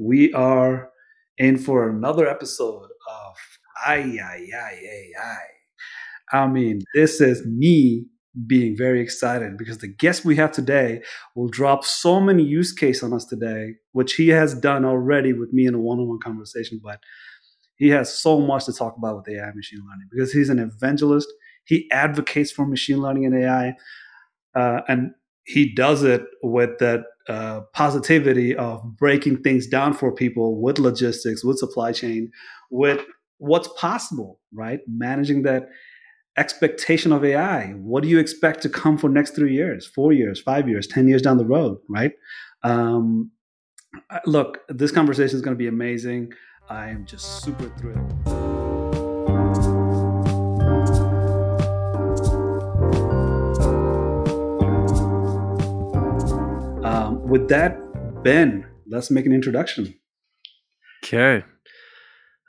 we are in for another episode of Ay Ay Ay Ay Ay. I mean, this is me being very excited because the guest we have today will drop so many use case on us today, which he has done already with me in a one-on-one conversation. But he has so much to talk about with AI machine learning because he's an evangelist. He advocates for machine learning and AI, uh, and he does it with that uh, positivity of breaking things down for people with logistics, with supply chain, with what's possible, right? Managing that expectation of AI. What do you expect to come for next three years, four years, five years, ten years down the road, right? Um, look, this conversation is going to be amazing. I am just super thrilled. With that, Ben, let's make an introduction. Okay.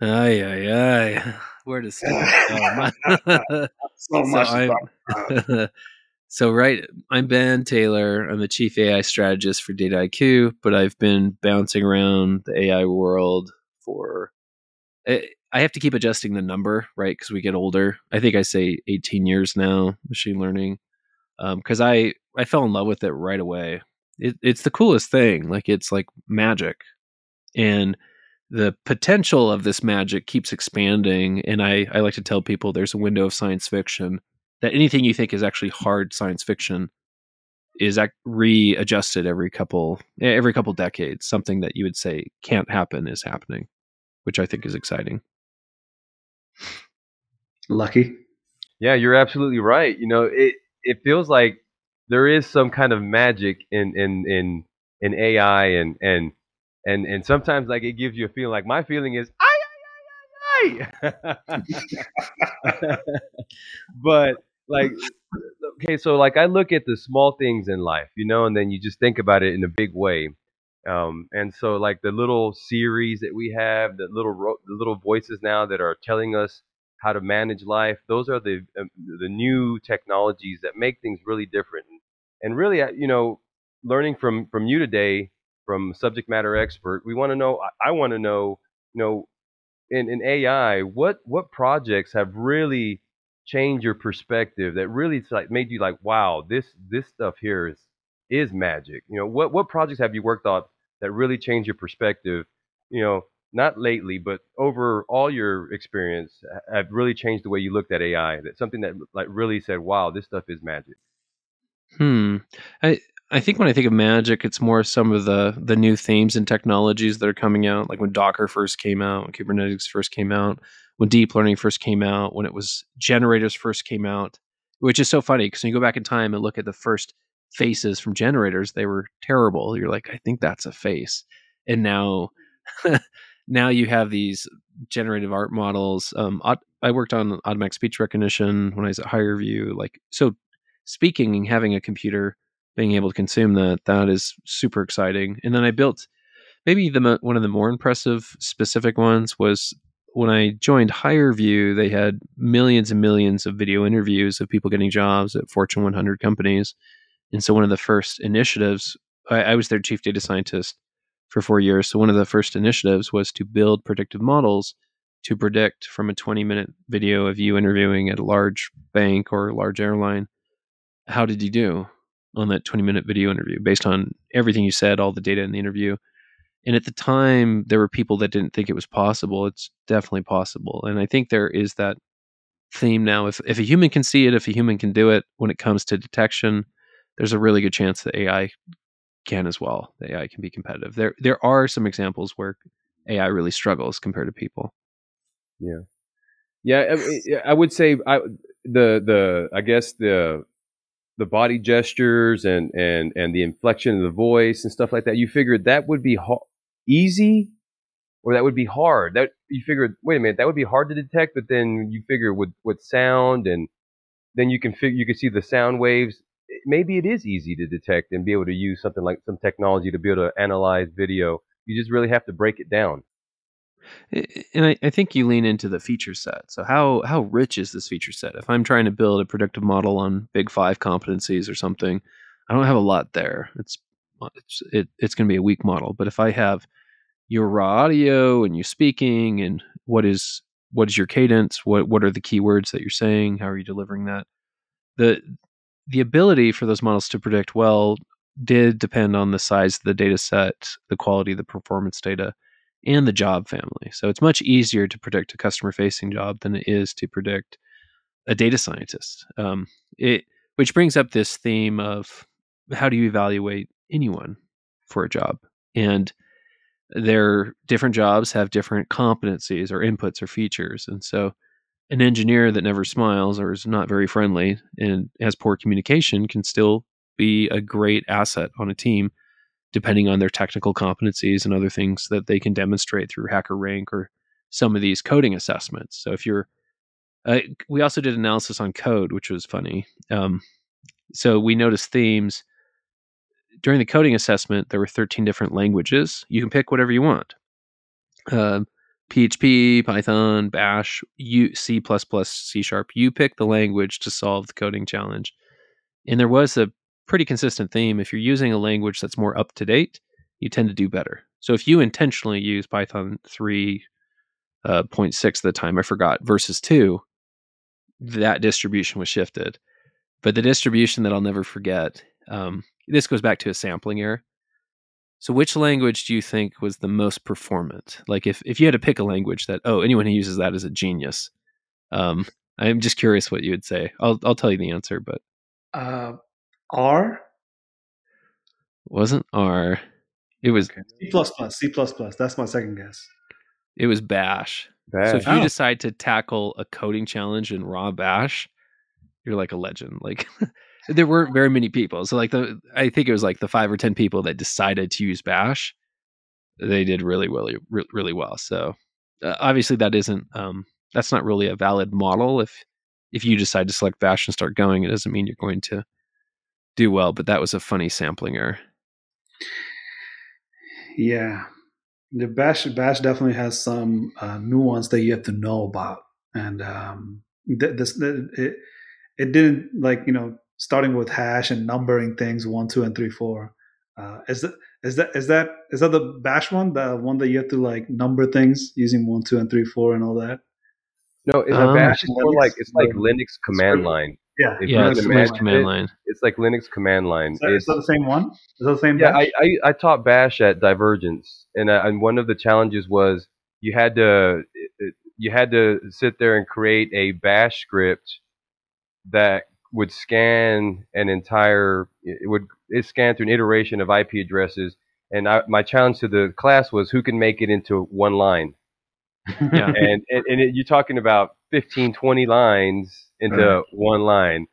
Aye, aye, aye. Where to start? so, so much. So, so, right, I'm Ben Taylor. I'm the chief AI strategist for Dataiku, but I've been bouncing around the AI world for. I have to keep adjusting the number, right? Because we get older. I think I say 18 years now, machine learning, because um, I I fell in love with it right away. It, it's the coolest thing. Like it's like magic, and the potential of this magic keeps expanding. And I, I like to tell people there's a window of science fiction that anything you think is actually hard science fiction is readjusted every couple every couple decades. Something that you would say can't happen is happening, which I think is exciting. Lucky. Yeah, you're absolutely right. You know, it it feels like there is some kind of magic in in in in AI and and and and sometimes like it gives you a feeling like my feeling is I but like okay so like i look at the small things in life you know and then you just think about it in a big way. Um, and so like the little Siris that we have the little ro- the little voices now that are telling us how to manage life those are the um, the new technologies that make things really different. and really uh, you know learning from from you today from subject matter expert. We want to know. I, I want to know. You know, in, in AI, what what projects have really changed your perspective? That really like made you like, wow, this this stuff here is is magic. You know, what what projects have you worked on that really changed your perspective? You know, not lately, but over all your experience, have really changed the way you looked at AI. That something that like really said, wow, this stuff is magic. Hmm. I I think when I think of magic, it's more some of the the new themes and technologies that are coming out, like when Docker first came out, when Kubernetes first came out, when deep learning first came out, when it was generators first came out, which is so funny because when you go back in time and look at the first faces from generators, they were terrible. You're like, I think that's a face, and now. now you have these generative art models. Um, I worked on automatic speech recognition when I was at HireVue. Like, so speaking and having a computer being able to consume that that is super exciting. And then i built maybe the one of the more impressive specific ones was when i joined HireVue they had millions and millions of video interviews of people getting jobs at fortune 100 companies. And so one of the first initiatives I, I was their chief data scientist for four years. So one of the first initiatives was to build predictive models to predict from a 20 minute video of you interviewing at a large bank or a large airline how did you do on that 20 minute video interview based on everything you said, all the data in the interview. And at the time, there were people that didn't think it was possible. It's definitely possible. And I think there is that theme now. If, if a human can see it, if a human can do it when it comes to detection, there's a really good chance that AI can as well. The AI can be competitive. There, there are some examples where AI really struggles compared to people. Yeah, yeah. I, I would say I, the the I guess the the body gestures and and and the inflection of the voice and stuff like that, you figured that would be ho- easy or that would be hard. That you figured, wait a minute, that would be hard to detect, but then you figure with with sound and then you can figure you can see the sound waves. Eh, maybe it is easy to detect and be able to use something like some technology to be able to analyze video. You just really have to break it down and I, I, think you lean into the feature set. So how how rich is this feature set? If I'm trying to build a predictive model on Big Five competencies or something, I don't have a lot there. It's it's it, it's going to be a weak model. But if I have your raw audio and you speaking and what is what is your cadence what what are the keywords that you're saying how are you delivering that the the ability for those models to predict well did depend on the size of the data set the quality of the performance data and the job family. So it's much easier to predict a customer facing job than it is to predict a data scientist. Um, it which brings up this theme of how do you evaluate anyone for a job? And their different jobs have different competencies or inputs or features. And so an engineer that never smiles or is not very friendly and has poor communication can still be a great asset on a team depending on their technical competencies and other things that they can demonstrate through HackerRank or some of these coding assessments. So if you're uh, we also did analysis on code, which was funny. Um, so we noticed themes during the coding assessment, there were 13 different languages. You can pick whatever you want. Um, PHP, Python, Bash, U, C++, C Sharp. You pick the language to solve the coding challenge. And there was a pretty consistent theme. If you're using a language that's more up to date, you tend to do better. So if you intentionally use Python 3.6 uh, at the time, I forgot, versus 2, that distribution was shifted. But the distribution that I'll never forget um, this goes back to a sampling error. So, which language do you think was the most performant? Like, if if you had to pick a language that oh, anyone who uses that is a genius. Um, I'm just curious what you would say. I'll I'll tell you the answer, but uh, R wasn't R. It was okay. C plus plus. C plus plus. That's my second guess. It was Bash. Bash. So if you oh. decide to tackle a coding challenge in raw Bash, you're like a legend. Like there weren't very many people. So like the I think it was like the five or ten people that decided to use Bash. They did really really really well. So uh, obviously that isn't um, that's not really a valid model. If if you decide to select Bash and start going, it doesn't mean you're going to do well. But that was a funny sampling error. Yeah, the Bash Bash definitely has some uh, nuance that you have to know about, and um, th- this it it didn't like you know starting with hash and numbering things one, two, and three, four. Uh, is that is that is that is that the bash one, the one that you have to like number things using one, two, and three, four, and all that? No, it's um, a bash. It's more like it's like Linux command line. Yeah, if yeah, it's Linux command line. It's like Linux command line. Is that, is that the same one? Is that the same? Yeah, I, I, I taught Bash at Divergence, and uh, and one of the challenges was you had to you had to sit there and create a Bash script that would scan an entire it would it scanned through an iteration of IP addresses. And I, my challenge to the class was who can make it into one line. Yeah. and and, and it, you're talking about 15, 20 lines into right. one line.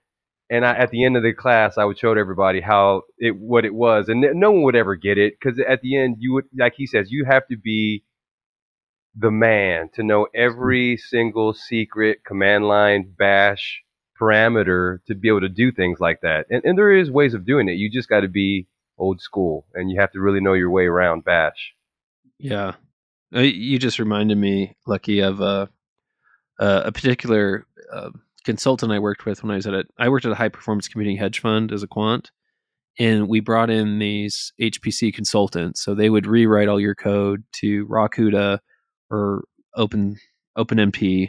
And I, at the end of the class, I would show everybody how it what it was, and no one would ever get it because at the end, you would like he says, you have to be the man to know every single secret command line bash parameter to be able to do things like that. And, and there is ways of doing it. You just got to be old school and you have to really know your way around Bash. Yeah. Uh, you just reminded me, Lucky, of uh, uh, a particular uh, consultant I worked with when I was at it. I worked at a high performance computing hedge fund as a quant, and we brought in these HPC consultants. So they would rewrite all your code to Raw-CUDA or Open OpenMP,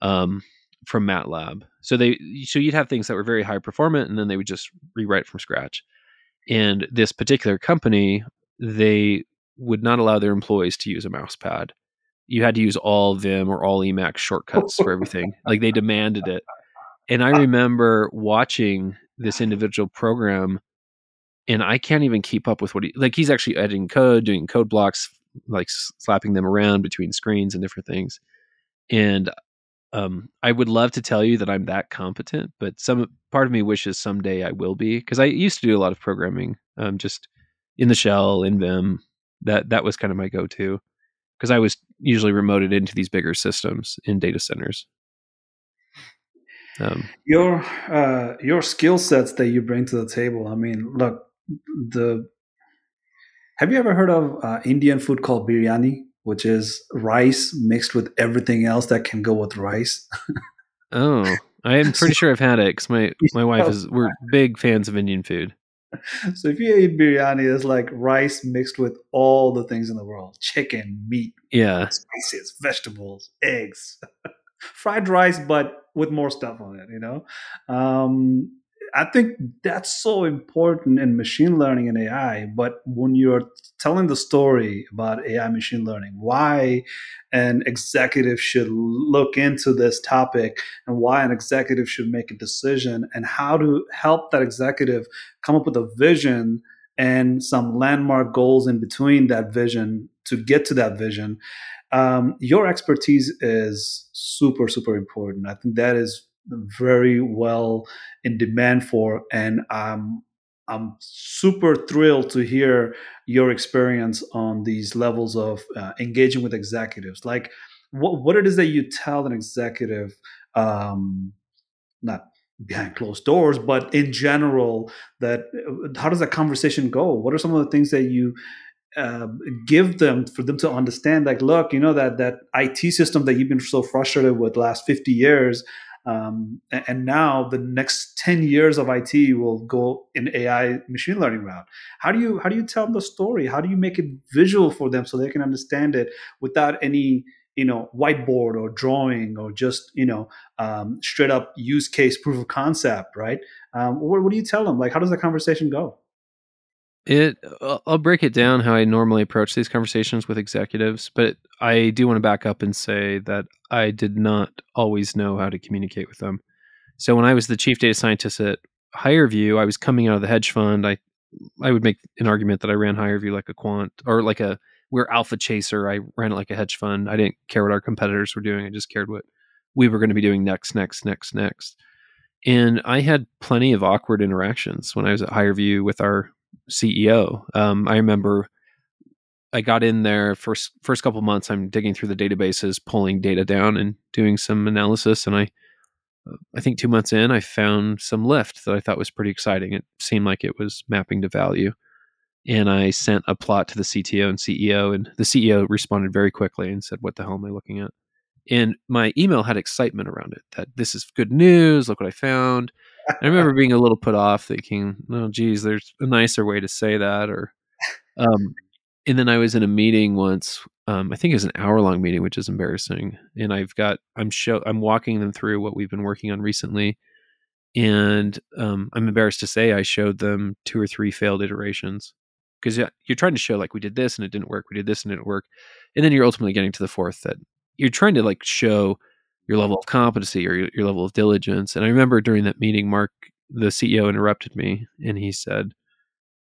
um, from MATLAB. So they so you'd have things that were very high performant, and then they would just rewrite from scratch. And this particular company, they would not allow their employees to use a mouse pad. You had to use all Vim or all Emacs shortcuts for everything. Like they demanded it. And I remember watching this individual program and I can't even keep up with what he like he's actually editing code, doing code blocks, like slapping them around between screens and different things. And um, I would love to tell you that I'm that competent, but some part of me wishes someday I will be because I used to do a lot of programming, um, just in the shell in Vim. That that was kind of my go-to because I was usually remoted into these bigger systems in data centers. Um, your uh, your skill sets that you bring to the table. I mean, look, the have you ever heard of uh, Indian food called biryani? which is rice mixed with everything else that can go with rice. oh, I'm pretty sure I've had it because my my wife is we're big fans of Indian food. so if you eat biryani, it's like rice mixed with all the things in the world: chicken, meat, Yeah. spices, vegetables, eggs, fried rice, but with more stuff on it. You know, um, I think that's so important in machine learning and AI. But when you're telling the story about AI machine learning, why an executive should look into this topic and why an executive should make a decision and how to help that executive come up with a vision and some landmark goals in between that vision to get to that vision. Um, your expertise is super, super important. I think that is very well in demand for, and um, I'm super thrilled to hear your experience on these levels of uh, engaging with executives. Like, what what it is that you tell an executive, um, not behind closed doors, but in general, that uh, how does that conversation go? What are some of the things that you uh, give them for them to understand? Like, look, you know that that IT system that you've been so frustrated with the last fifty years um, and now the next 10 years of IT will go in AI machine learning route. How do you how do you tell the story? How do you make it visual for them so they can understand it without any you know whiteboard or drawing or just you know um, straight up use case proof of concept, right? Um, what, what do you tell them? Like, how does the conversation go? It uh, I'll break it down how I normally approach these conversations with executives, but I do want to back up and say that I did not always know how to communicate with them. So when I was the chief data scientist at HireVue, I was coming out of the hedge fund. I I would make an argument that I ran HireVue like a quant or like a we're alpha chaser. I ran it like a hedge fund. I didn't care what our competitors were doing. I just cared what we were going to be doing next, next, next, next. And I had plenty of awkward interactions when I was at HireVue with our CEO. Um, I remember I got in there first first couple months. I'm digging through the databases, pulling data down, and doing some analysis. And I, I think two months in, I found some lift that I thought was pretty exciting. It seemed like it was mapping to value, and I sent a plot to the CTO and CEO, and the CEO responded very quickly and said, "What the hell am I looking at?" And my email had excitement around it that this is good news. Look what I found. I remember being a little put off, thinking, "Oh, geez, there's a nicer way to say that." Or, um, and then I was in a meeting once. Um, I think it was an hour long meeting, which is embarrassing. And I've got I'm show I'm walking them through what we've been working on recently, and um, I'm embarrassed to say I showed them two or three failed iterations because you're trying to show like we did this and it didn't work, we did this and it didn't work, and then you're ultimately getting to the fourth that you're trying to like show your level of competency or your, your level of diligence. And I remember during that meeting, Mark, the CEO, interrupted me and he said,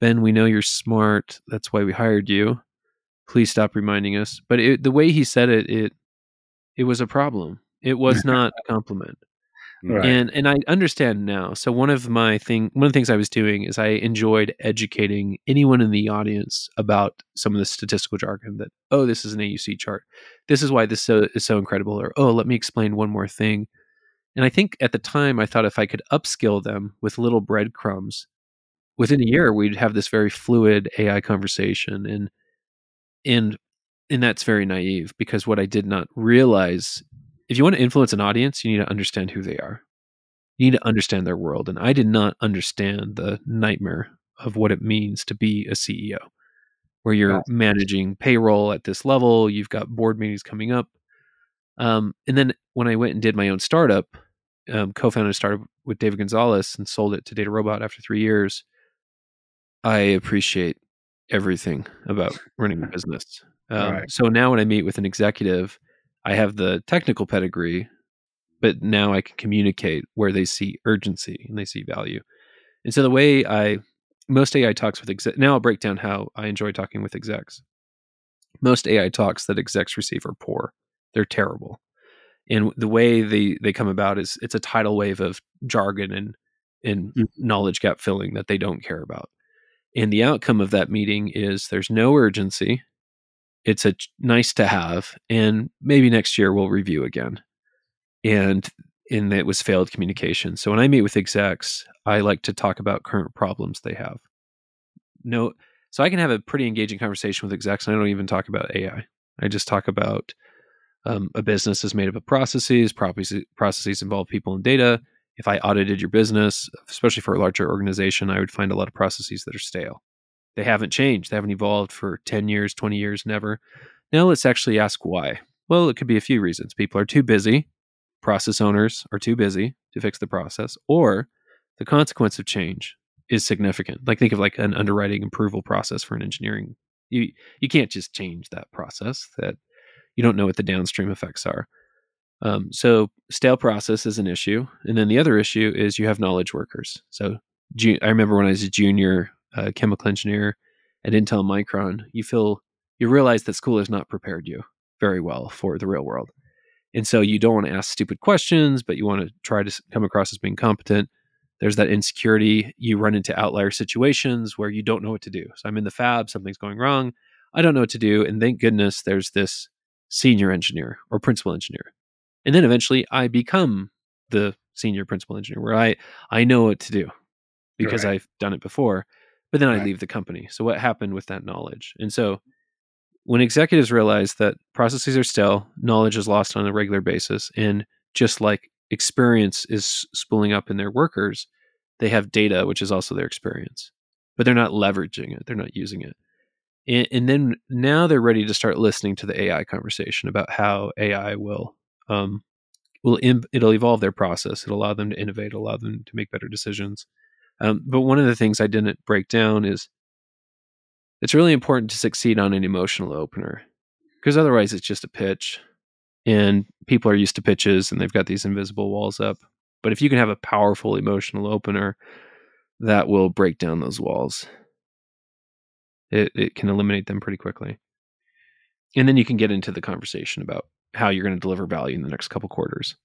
Ben, we know you're smart. That's why we hired you. Please stop reminding us. But it, the way he said it, it it was a problem. It was not a compliment. Right. And and I understand now. So one of my thing one of the things I was doing is I enjoyed educating anyone in the audience about some of the statistical jargon that oh this is an AUC chart. This is why this so, is so incredible or oh let me explain one more thing. And I think at the time I thought if I could upskill them with little breadcrumbs within a year we'd have this very fluid AI conversation and and and that's very naive because what I did not realize if you want to influence an audience, you need to understand who they are. You need to understand their world. And I did not understand the nightmare of what it means to be a CEO, where you're yeah. managing payroll at this level, you've got board meetings coming up. Um, and then when I went and did my own startup, um, co-founded a startup with David Gonzalez and sold it to DataRobot after three years. I appreciate everything about running a business. Um, right. So now when I meet with an executive, I have the technical pedigree, but now I can communicate where they see urgency and they see value. And so the way I most AI talks with exec now I'll break down how I enjoy talking with execs. Most AI talks that execs receive are poor. They're terrible. And the way they they come about is it's a tidal wave of jargon and and mm-hmm. knowledge gap filling that they don't care about. And the outcome of that meeting is there's no urgency it's a nice to have and maybe next year we'll review again. And and it was failed communication. So when i meet with execs i like to talk about current problems they have. No so i can have a pretty engaging conversation with execs and i don't even talk about ai i. Just talk about um, a business is made up of processes processes involve people and data. If I audited your business, especially for a larger organization, I would find a lot of processes that are stale. They haven't changed. They haven't evolved for 10 years, 20 years, never. Now let's actually ask why. Well, it could be a few reasons. People are too busy, process owners are too busy to fix the process, or the consequence of change is significant. Like think of like an underwriting approval process for an engineering. You you can't just change that process. That you don't know what the downstream effects are. Um, so stale process is an issue, and then the other issue is you have knowledge workers. So I remember when I was a junior uh, chemical engineer at Intel Micron, you feel you realize that school has not prepared you very well for the real world, and so you don't want to ask stupid questions, but you want to try to come across as being competent. There's that insecurity. You run into outlier situations where you don't know what to do. So I'm in the fab, something's going wrong. I don't know what to do, and thank goodness there's this senior engineer or principal engineer and then eventually I become the senior principal engineer where I I know what to do because right. I've done it before. But then right. I leave the company. So what happened with that knowledge? And so when executives realize that processes are stale, knowledge is lost on a regular basis, and just like experience is spooling up in their workers, they have data, which is also their experience, but they're not leveraging it. They're not using it. And, and then now they're ready to start listening to the AI conversation about how AI will um, will Im- it'll evolve their process. It'll allow them to innovate, allow them to make better decisions. Um, but one of the things I didn't break down is it's really important to succeed on an emotional opener because otherwise it's just a pitch and people are used to pitches and they've got these invisible walls up. But if you can have a powerful emotional opener, that will break down those walls. It, it can eliminate them pretty quickly. And then you can get into the conversation about how you're going to deliver value in the next couple quarters.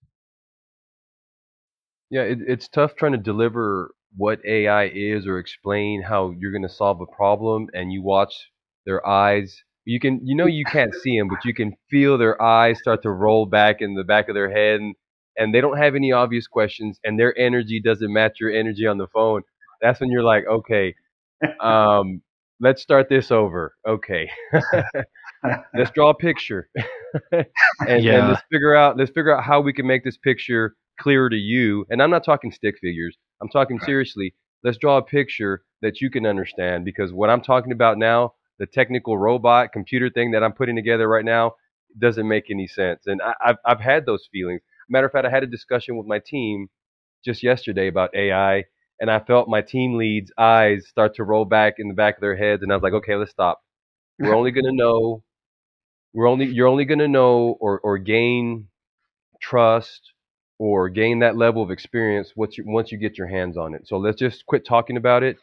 Yeah, it, it's tough trying to deliver what AI is or explain how you're going to solve a problem, and you watch their eyes. You can, you know, you can't see them, but you can feel their eyes start to roll back in the back of their head, and, and they don't have any obvious questions, and their energy doesn't match your energy on the phone. That's when you're like, okay, um, let's start this over. Okay, let's draw a picture. and, yeah. and let's figure out let's figure out how we can make this picture clearer to you. And I'm not talking stick figures. I'm talking seriously. Let's draw a picture that you can understand because what I'm talking about now, the technical robot computer thing that I'm putting together right now, doesn't make any sense. And I, have I've had those feelings. Matter of fact, I had a discussion with my team just yesterday about AI, and I felt my team leads' eyes start to roll back in the back of their heads, and I was like, okay, let's stop. We're only going to know we're only you're only going to know or or gain trust or gain that level of experience once you once you get your hands on it. So let's just quit talking about it.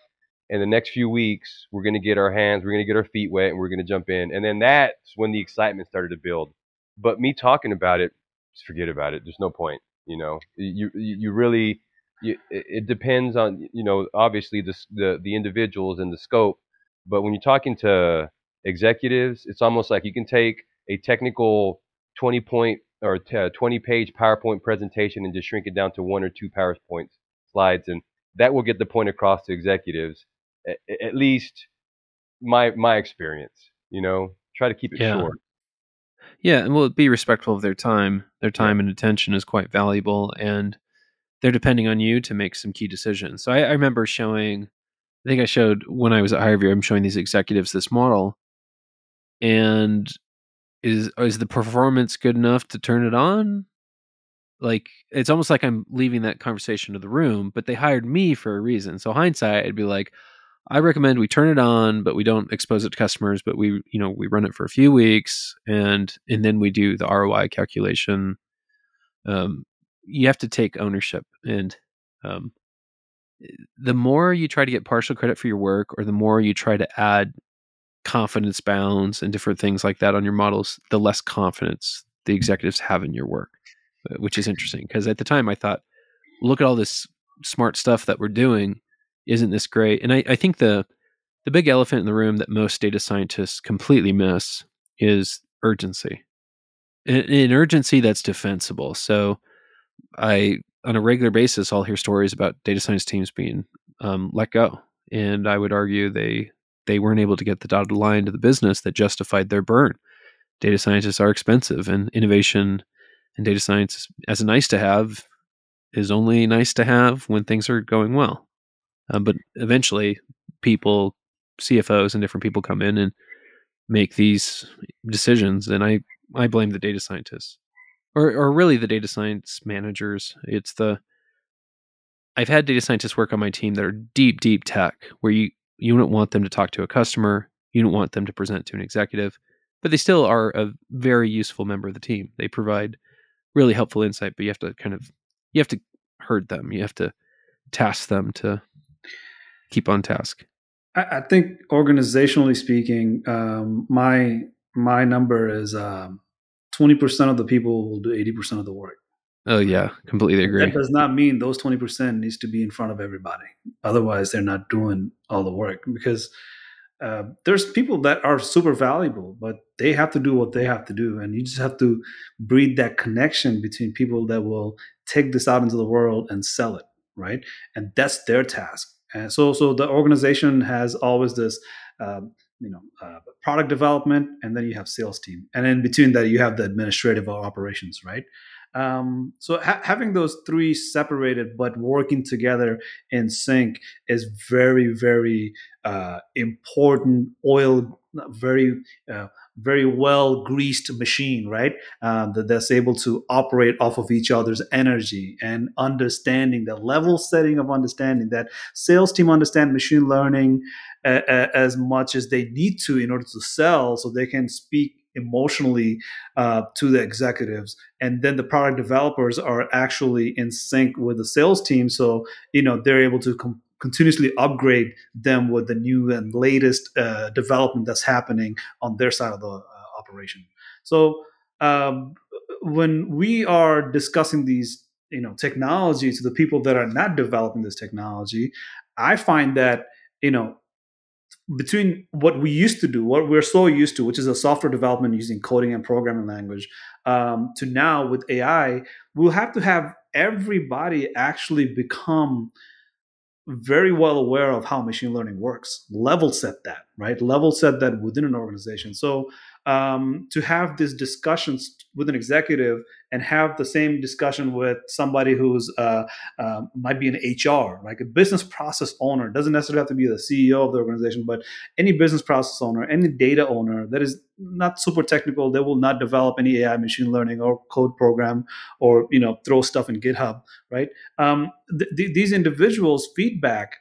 In the next few weeks, we're going to get our hands, we're going to get our feet wet, and we're going to jump in. And then that's when the excitement started to build. But me talking about it, just forget about it. There's no point. You know, you you, really you, it depends on you know obviously the, the the individuals and the scope. But when you're talking to executives, it's almost like you can take a technical 20 point or t- uh, 20 page PowerPoint presentation and just shrink it down to one or two PowerPoint slides, and that will get the point across to executives. At, at least my my experience, you know, try to keep it yeah. short. Yeah, and will be respectful of their time. Their time and attention is quite valuable, and they're depending on you to make some key decisions. So I, I remember showing, I think I showed when I was at HireVue, I'm showing these executives this model, and is is the performance good enough to turn it on? Like it's almost like i'm leaving that conversation to the room but they hired me for a reason. So hindsight i'd be like i recommend we turn it on but we don't expose it to customers but we you know we run it for a few weeks and and then we do the roi calculation. Um you have to take ownership and um the more you try to get partial credit for your work or the more you try to add confidence bounds and different things like that on your models, the less confidence the executives have in your work, uh, which is interesting. Because at the time I thought, look at all this smart stuff that we're doing. Isn't this great? And I, I think the the big elephant in the room that most data scientists completely miss is urgency. An urgency that's defensible. So I on a regular basis I'll hear stories about data science teams being um, let go. And I would argue they they weren't able to get the dotted line to the business that justified their burn. Data scientists are expensive, and innovation and data science as a nice to have is only nice to have when things are going well. Uh, but eventually, people, CFOs, and different people come in and make these decisions, and I I blame the data scientists, or or really the data science managers. It's the I've had data scientists work on my team that are deep, deep tech, where you you don't want them to talk to a customer, you don't want them to present to an executive, but they still are a very useful member of the team. They provide really helpful insight, but you have to kind of you have to herd them. You have to task them to keep on task. I, I think organizationally speaking, um, my my number is um, twenty percent of the people will do eighty percent of the work. Oh yeah, completely agree. That does not mean those twenty percent needs to be in front of everybody. Otherwise, they're not doing all the work because uh, there's people that are super valuable, but they have to do what they have to do, and you just have to breed that connection between people that will take this out into the world and sell it, right? And that's their task. And so, so the organization has always this. Um, you know uh, product development and then you have sales team and in between that you have the administrative operations right um, so ha- having those three separated but working together in sync is very, very uh, important. Oil, very, uh, very well greased machine, right? Um, that that's able to operate off of each other's energy and understanding the level setting of understanding that sales team understand machine learning a- a- as much as they need to in order to sell, so they can speak emotionally uh, to the executives. And then the product developers are actually in sync with the sales team. So you know they're able to com- continuously upgrade them with the new and latest uh, development that's happening on their side of the uh, operation. So um, when we are discussing these you know technology to the people that are not developing this technology i find that you know between what we used to do, what we're so used to, which is a software development using coding and programming language, um, to now with AI, we'll have to have everybody actually become very well aware of how machine learning works. Level set that right? Level set that within an organization. So um, to have these discussions with an executive and have the same discussion with somebody who's uh, uh, might be an hr like a business process owner. Doesn't necessarily have to be the ceo of the organization but any business process owner any data owner that is not super technical they will not develop any ai machine learning or code program or you know throw stuff in github right? Um, th- th- these individuals feedback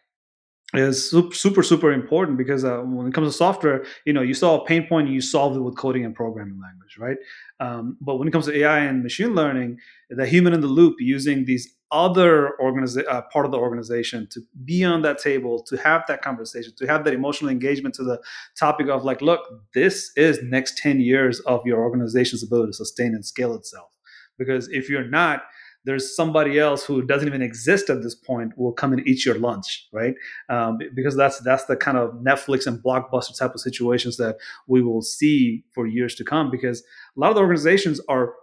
is super super important because uh, when it comes to software you know you saw a pain point and you solved it with coding and programming language right? Um, but when it comes to ai and machine learning the human in the loop using these other organiza- uh, part of the organization to be on that table to have that conversation to have that emotional engagement to the topic of like look this is next 10 years of your organization's ability to sustain and scale itself. Because if you're not there's somebody else who doesn't even exist at this point will come and eat your lunch, right? Um, because that's that's the kind of Netflix and blockbuster type of situations that we will see for years to come. Because a lot of the organizations are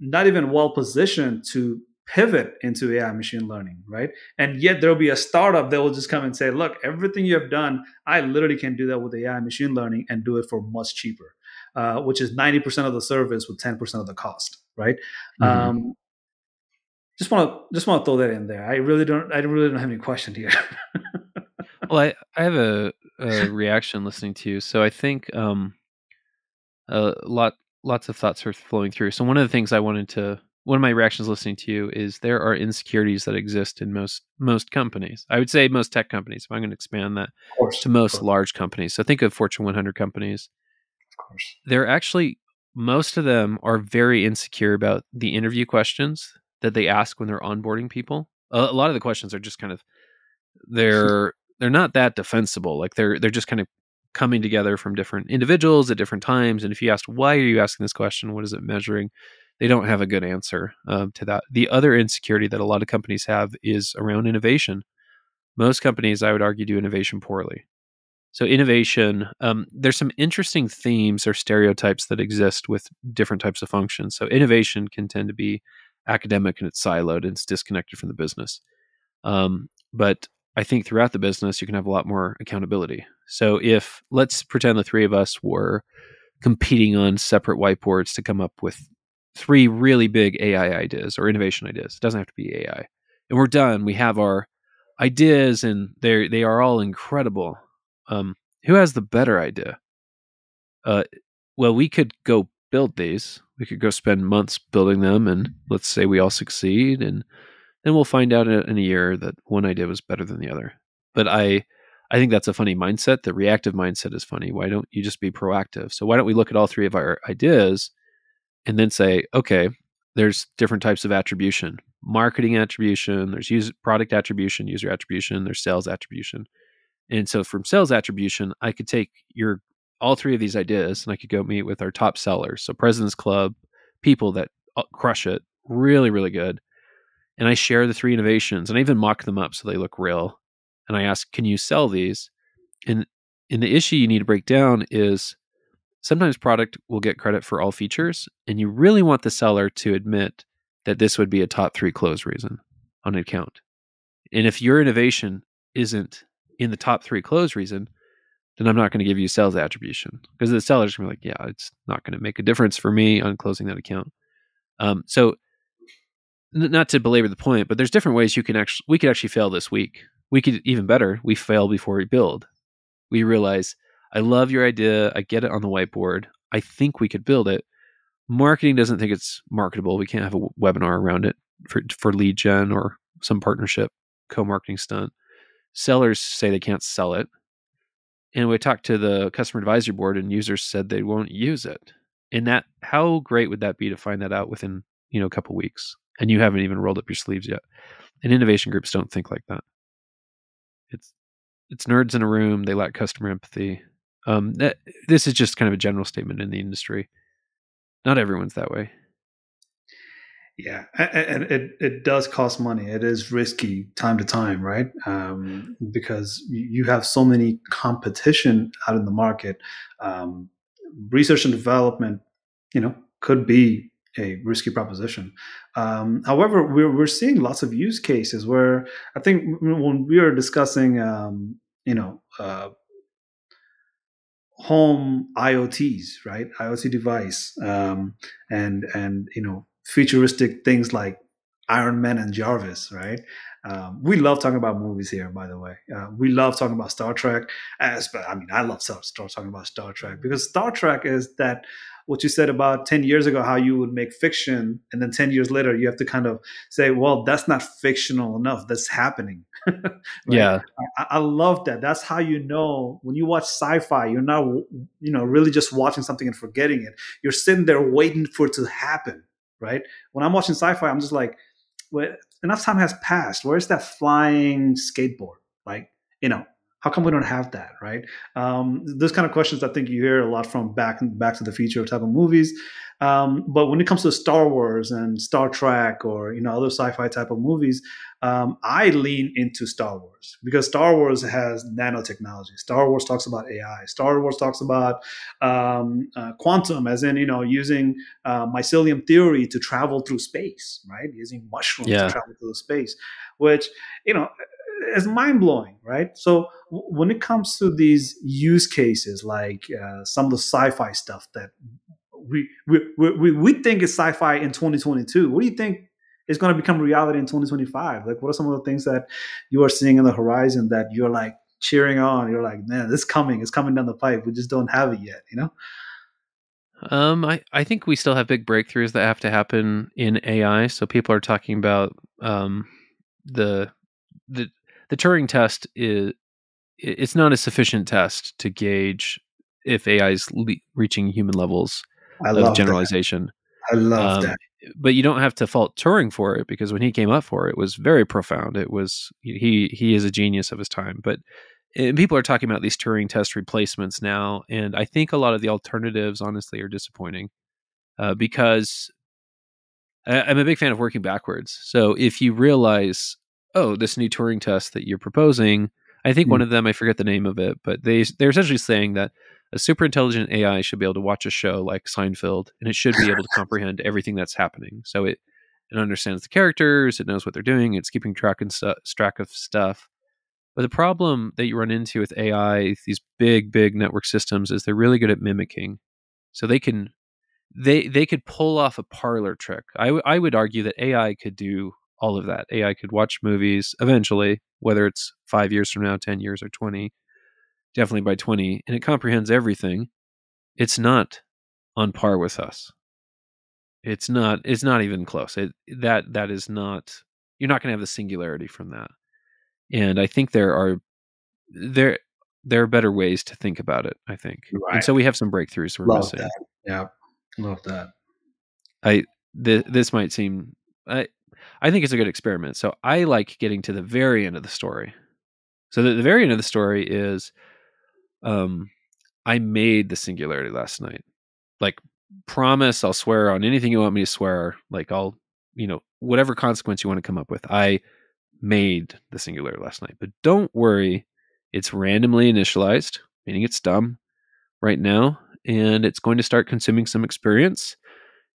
not even well positioned to pivot into AI machine learning, right? And yet there'll be a startup that will just come and say, look, everything you have done, I literally can do that with AI machine learning and do it for much cheaper, uh, which is 90% of the service with 10% of the cost, right? Mm-hmm. Um, just want to just want to throw that in there. I really don't. I really don't have any questions here. well, I I have a, a reaction listening to you. So I think um, a lot lots of thoughts are flowing through. So one of the things I wanted to one of my reactions listening to you is there are insecurities that exist in most most companies. I would say most tech companies. If I'm going to expand that course, to most large companies. So think of Fortune 100 companies. Of course, they're actually most of them are very insecure about the interview questions that they ask when they're onboarding people. A, a lot of the questions are just kind of they're they're not that defensible. Like they're they're just kind of coming together from different individuals at different times. And if you ask why are you asking this question, what is it measuring, they don't have a good answer um, to that. The other insecurity that a lot of companies have is around innovation. Most companies, I would argue, do innovation poorly. So innovation, um, there's some interesting themes or stereotypes that exist with different types of functions. So innovation can tend to be academic and it's siloed and it's disconnected from the business. Um, but I think throughout the business, you can have a lot more accountability. So if let's pretend the three of us were competing on separate whiteboards to come up with three really big AI ideas or innovation ideas, it doesn't have to be AI. and we're done. We have our ideas, and they they are all incredible. Um, who has the better idea? Uh, well, we could go build these. We could go spend months building them, and let's say we all succeed, and then we'll find out in a year that one idea was better than the other. But I, I think that's a funny mindset. The reactive mindset is funny. Why don't you just be proactive? So why don't we look at all three of our ideas, and then say, okay, there's different types of attribution: marketing attribution, there's product attribution, user attribution, there's sales attribution. And so from sales attribution, I could take your all three of these ideas and I could go meet with our top sellers. So President's Club, people that uh, crush it, really, really good. And I share the three innovations and I even mock them up so they look real. And I ask, can you sell these? And and the issue you need to break down is sometimes product will get credit for all features, and you really want the seller to admit that this would be a top three close reason on an account. And if your innovation isn't in the top three close reason, then I'm not going to give you sales attribution because the seller's going to be like, yeah, it's not going to make a difference for me on closing that account. Um, so, n- not to belabor the point, but there's different ways you can actually we could actually fail this week. We could even better. We fail before we build. We realize I love your idea. I get it on the whiteboard. I think we could build it. Marketing doesn't think it's marketable. We can't have a webinar around it for for lead gen or some partnership co-marketing stunt. Sellers say they can't sell it and we talked to the customer advisory board and users said they won't use it. And that how great would that be to find that out within you know a couple weeks? And you haven't even rolled up your sleeves yet. And innovation groups don't think like that. It's it's nerds in a room they lack customer empathy. Um, that, this is just kind of a general statement in the industry. Not everyone's that way yeah, and it, it does cost money. It is risky time to time, right? Um, because you have so many competition out in the market. Um, research and development, you know, could be a risky proposition. Um, however, we're we're seeing lots of use cases where I think when we were discussing, um, you know. Uh, home IoTs, right? IoT device, um, and and you know futuristic things like Iron Man and Jarvis, right? Um, we love talking about movies here, by the way. Uh, we love talking about Star Trek. As, but I mean, I love start, start talking about Star Trek because Star Trek is that what you said about 10 years ago, how you would make fiction. And then 10 years later, you have to kind of say, well, that's not fictional enough. That's happening. right? Yeah. I, I, love that. That's how you know when you watch sci fi, you're not, you know, really just watching something and forgetting it. You're sitting there waiting for it to happen right? When I'm watching sci-fi, I'm just like, well, enough time has passed. Where's that flying skateboard? Like, you know, how come we don't have that, right? Um, those kind of questions I think you hear a lot from back Back to the Future type of movies. Um, but when it comes to Star Wars and Star Trek or you know other sci-fi type of movies, um, I lean into Star Wars because Star Wars has nanotechnology. Star Wars talks about AI. Star Wars talks about um, uh, quantum, as in you know using uh, mycelium theory to travel through space, right? Using mushrooms yeah. to travel through space, which you know is mind blowing, right? So when it comes to these use cases, like uh, some of the sci-fi stuff that we we, we we think is sci-fi in 2022, what do you think is going to become reality in 2025? Like, what are some of the things that you are seeing in the horizon that you're like cheering on? You're like, man, this is coming. It's coming down the pipe. We just don't have it yet, you know? Um, I, I think we still have big breakthroughs that have to happen in AI. So people are talking about um, the the the Turing test is it's not a sufficient test to gauge if AI is le- reaching human levels I of generalization. That. I love um, that. But you don't have to fault Turing for it because when he came up for it, it was very profound. It was he he is a genius of his time. But people are talking about these Turing test replacements now, and I think a lot of the alternatives, honestly, are disappointing uh, because I, I'm a big fan of working backwards. So if you realize oh, this new Turing test that you're proposing. I think mm. one hmm. of them, I forget the name of it, but they they're essentially saying that a super intelligent AI should be able to watch a show like Seinfeld, and it should be able to comprehend everything that's happening. So it it understands the characters, it knows what they're doing, it's keeping track and stu- track of stuff. But the problem that you run into with AI, these big, big network systems, is they're really good at mimicking. So they can they they could pull off a parlor trick. I, w- I would argue that AI could do all of that. AI could watch movies eventually, whether it's five years from now, 10 years, or 20, definitely by 20, and it comprehends everything. It's not on par with us. It's not, it's not even close. It, that, that is not, you're not going to have the singularity from that. And I think there are, there, there are better ways to think about it, I think. Right. And so we have some breakthroughs we're Love missing. that. Yeah. Love that. I th- this might seem I I think it's a good experiment. So I like getting to the very end of the story. So the, the very end of the story is um I made the singularity last night. Like promise I'll swear on anything you want me to swear. Like I'll you know whatever consequence you want to come up with. I made the singularity last night. But don't worry, it's randomly initialized, meaning it's dumb right now and it's going to start consuming some experience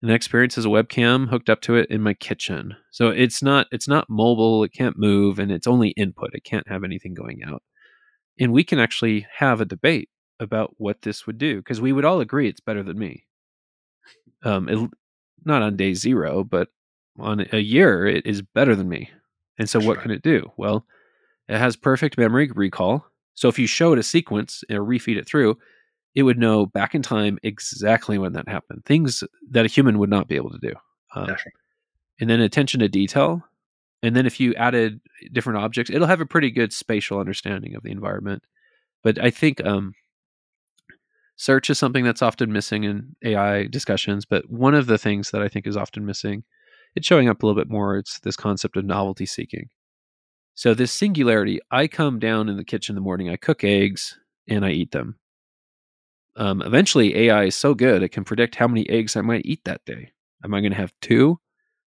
and experience is a webcam hooked up to it in my kitchen. So it's not it's not mobile it can't move and it's only input it can't have anything going out. And we can actually have a debate about what this would do because we would all agree it's better than me. Um it, not on day zero but on a year it is better than me. And so what can it do? Well it has perfect memory recall. So if you show it a sequence and refeed it through it would know back in time exactly when that happened. Things that a human would not be able to do. Definitely. and then attention to detail. And then if you added different objects, it'll have a pretty good spatial understanding of the environment. But I think um, search is something that's often missing in AI discussions. But one of the things that I think is often missing, it's showing up a little bit more. It's this concept of novelty seeking. So this singularity, I come down in the kitchen in the morning, I cook eggs and I eat them um, eventually AI is so good it can predict how many eggs I might eat that day. Am I going to have two?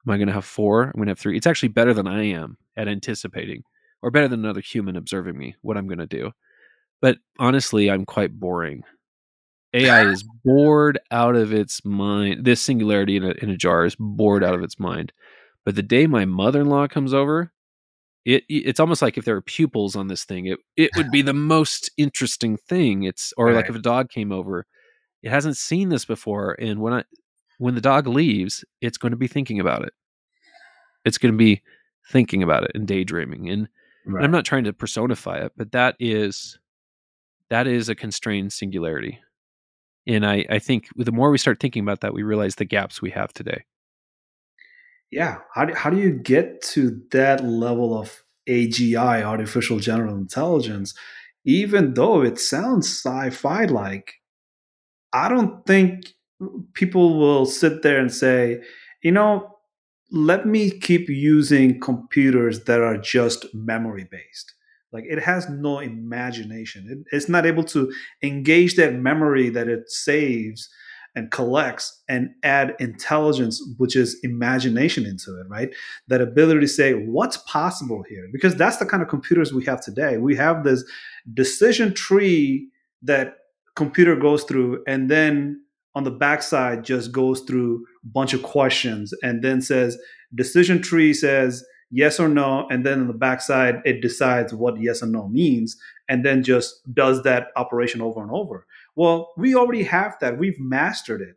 Am I going to have four? I'm going to have three. It's actually better than I am at anticipating, or better than another human observing me what I'm going to do. But honestly, I'm quite boring. AI is bored out of its mind. This singularity in a, in a jar is bored out of its mind. But the day my mother-in-law comes over, it it's almost like if there were pupils on this thing, it it would be the most interesting thing. It's or like if a dog came over, it hasn't seen this before, and when I when the dog leaves, it's going to be thinking about it. It's going to be thinking about it and daydreaming. And, and I'm not trying to personify it, but that is that is a constrained singularity. And I, I think the more we start thinking about that, we realize the gaps we have today. Yeah. How do, how do you get to that level of agi artificial general intelligence even though it sounds sci-fi like? I don't think people will sit there and say you know let me keep using computers that are just memory based like it has no imagination. It, it's not able to engage that memory that it saves and collects and add intelligence which is imagination into it right? That ability to say what's possible here? Because that's the kind of computers we have today. We have this decision tree that computer goes through and then on the backside just goes through a bunch of questions and then says decision tree says yes or no and then on the backside it decides what yes or no means and then just does that operation over and over well we already have that we've mastered it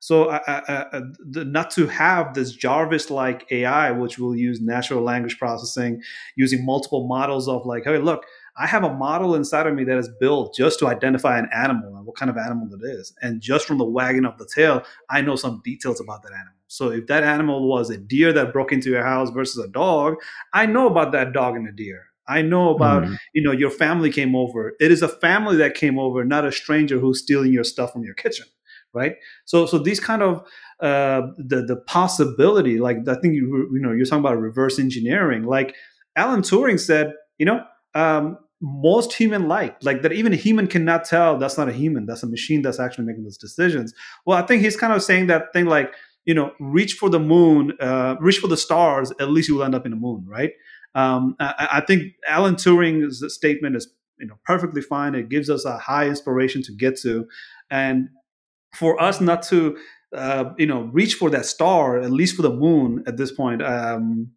so uh, uh, uh, the, not to have this jarvis like ai which will use natural language processing using multiple models of like hey look I have a model inside of me that is built just to identify an animal and what kind of animal it is. And just from the wagging of the tail, I know some details about that animal. So if that animal was a deer that broke into your house versus a dog, I know about that dog and the deer. I know about, Mhm. you know, your family came over. It is a family that came over, not a stranger who's stealing your stuff from your kitchen, right? So so these kind of uh the the possibility, like I think you you know, you're talking about reverse engineering. Like Alan Turing said, you know, um, most human like like that even a human cannot tell that's not a human that's a machine that's actually making those decisions well i think he's kind of saying that thing like you know reach for the moon uh, reach for the stars at least you will end up in the moon right um, I, I think alan turing's statement is you know perfectly fine it gives us a high inspiration to get to and for us not to uh, you know reach for that star at least for the moon at this point um,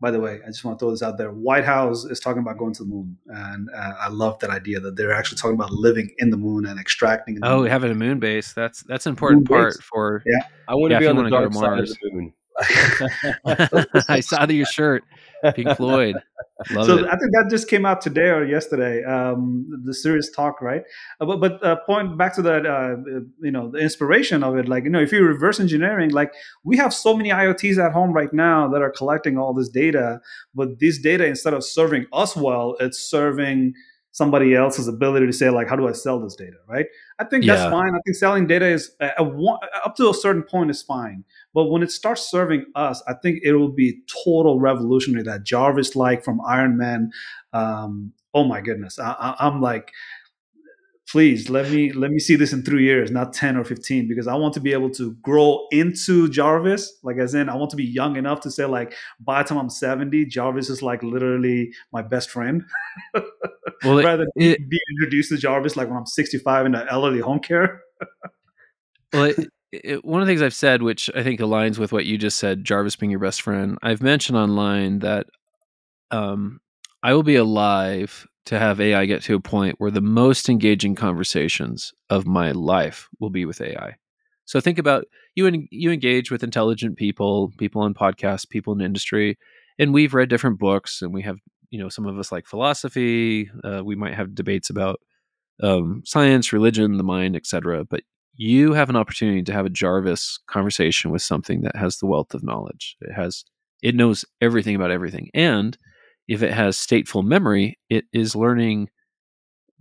by the way, I just want to throw this out there. White House is talking about going to the moon, and uh, I love that idea that they're actually talking about living in the moon and extracting. The Oh, moon. having a moon base. That's that's an important Moon part base. for Yeah. I want Yeah, to be on the dark to side of the moon. I saw your shirt, Pink Floyd. Love so it. I think that just came out today or yesterday. Um, the serious talk, right? Uh, but but uh, point back to that, uh, you know, the inspiration of it. Like you know, if you're reverse engineering, like we have so many IoTs at home right now that are collecting all this data, but this data instead of serving us well, it's serving somebody else's ability to say like how do i sell this data right i think that's fine i think selling data is one, up to a certain point is fine but when it starts serving us i think it will be total revolutionary that jarvis like from iron man um, oh my goodness I, I, i'm like please let me let me see this in three years not 10 or 15 because i want to be able to grow into jarvis like as in i want to be young enough to say like by the time i'm 70 jarvis is like literally my best friend. Well, it- rather than it- being introduced to jarvis like when i'm 65 in an elderly home care. Well, it, it, one of the things I've said, which I think aligns with what you just said, Jarvis being your best friend, I've mentioned online that um, I will be alive to have AI get to a point where the most engaging conversations of my life will be with AI. So think about you and you engage with intelligent people, people on podcasts, people in industry, and we've read different books, and we have you know some of us like philosophy. Uh, we might have debates about um, science, religion, the mind, etc. But you have an opportunity to have a Jarvis conversation with something that has the wealth of knowledge. It has it knows everything about everything. And if it has stateful memory, it is learning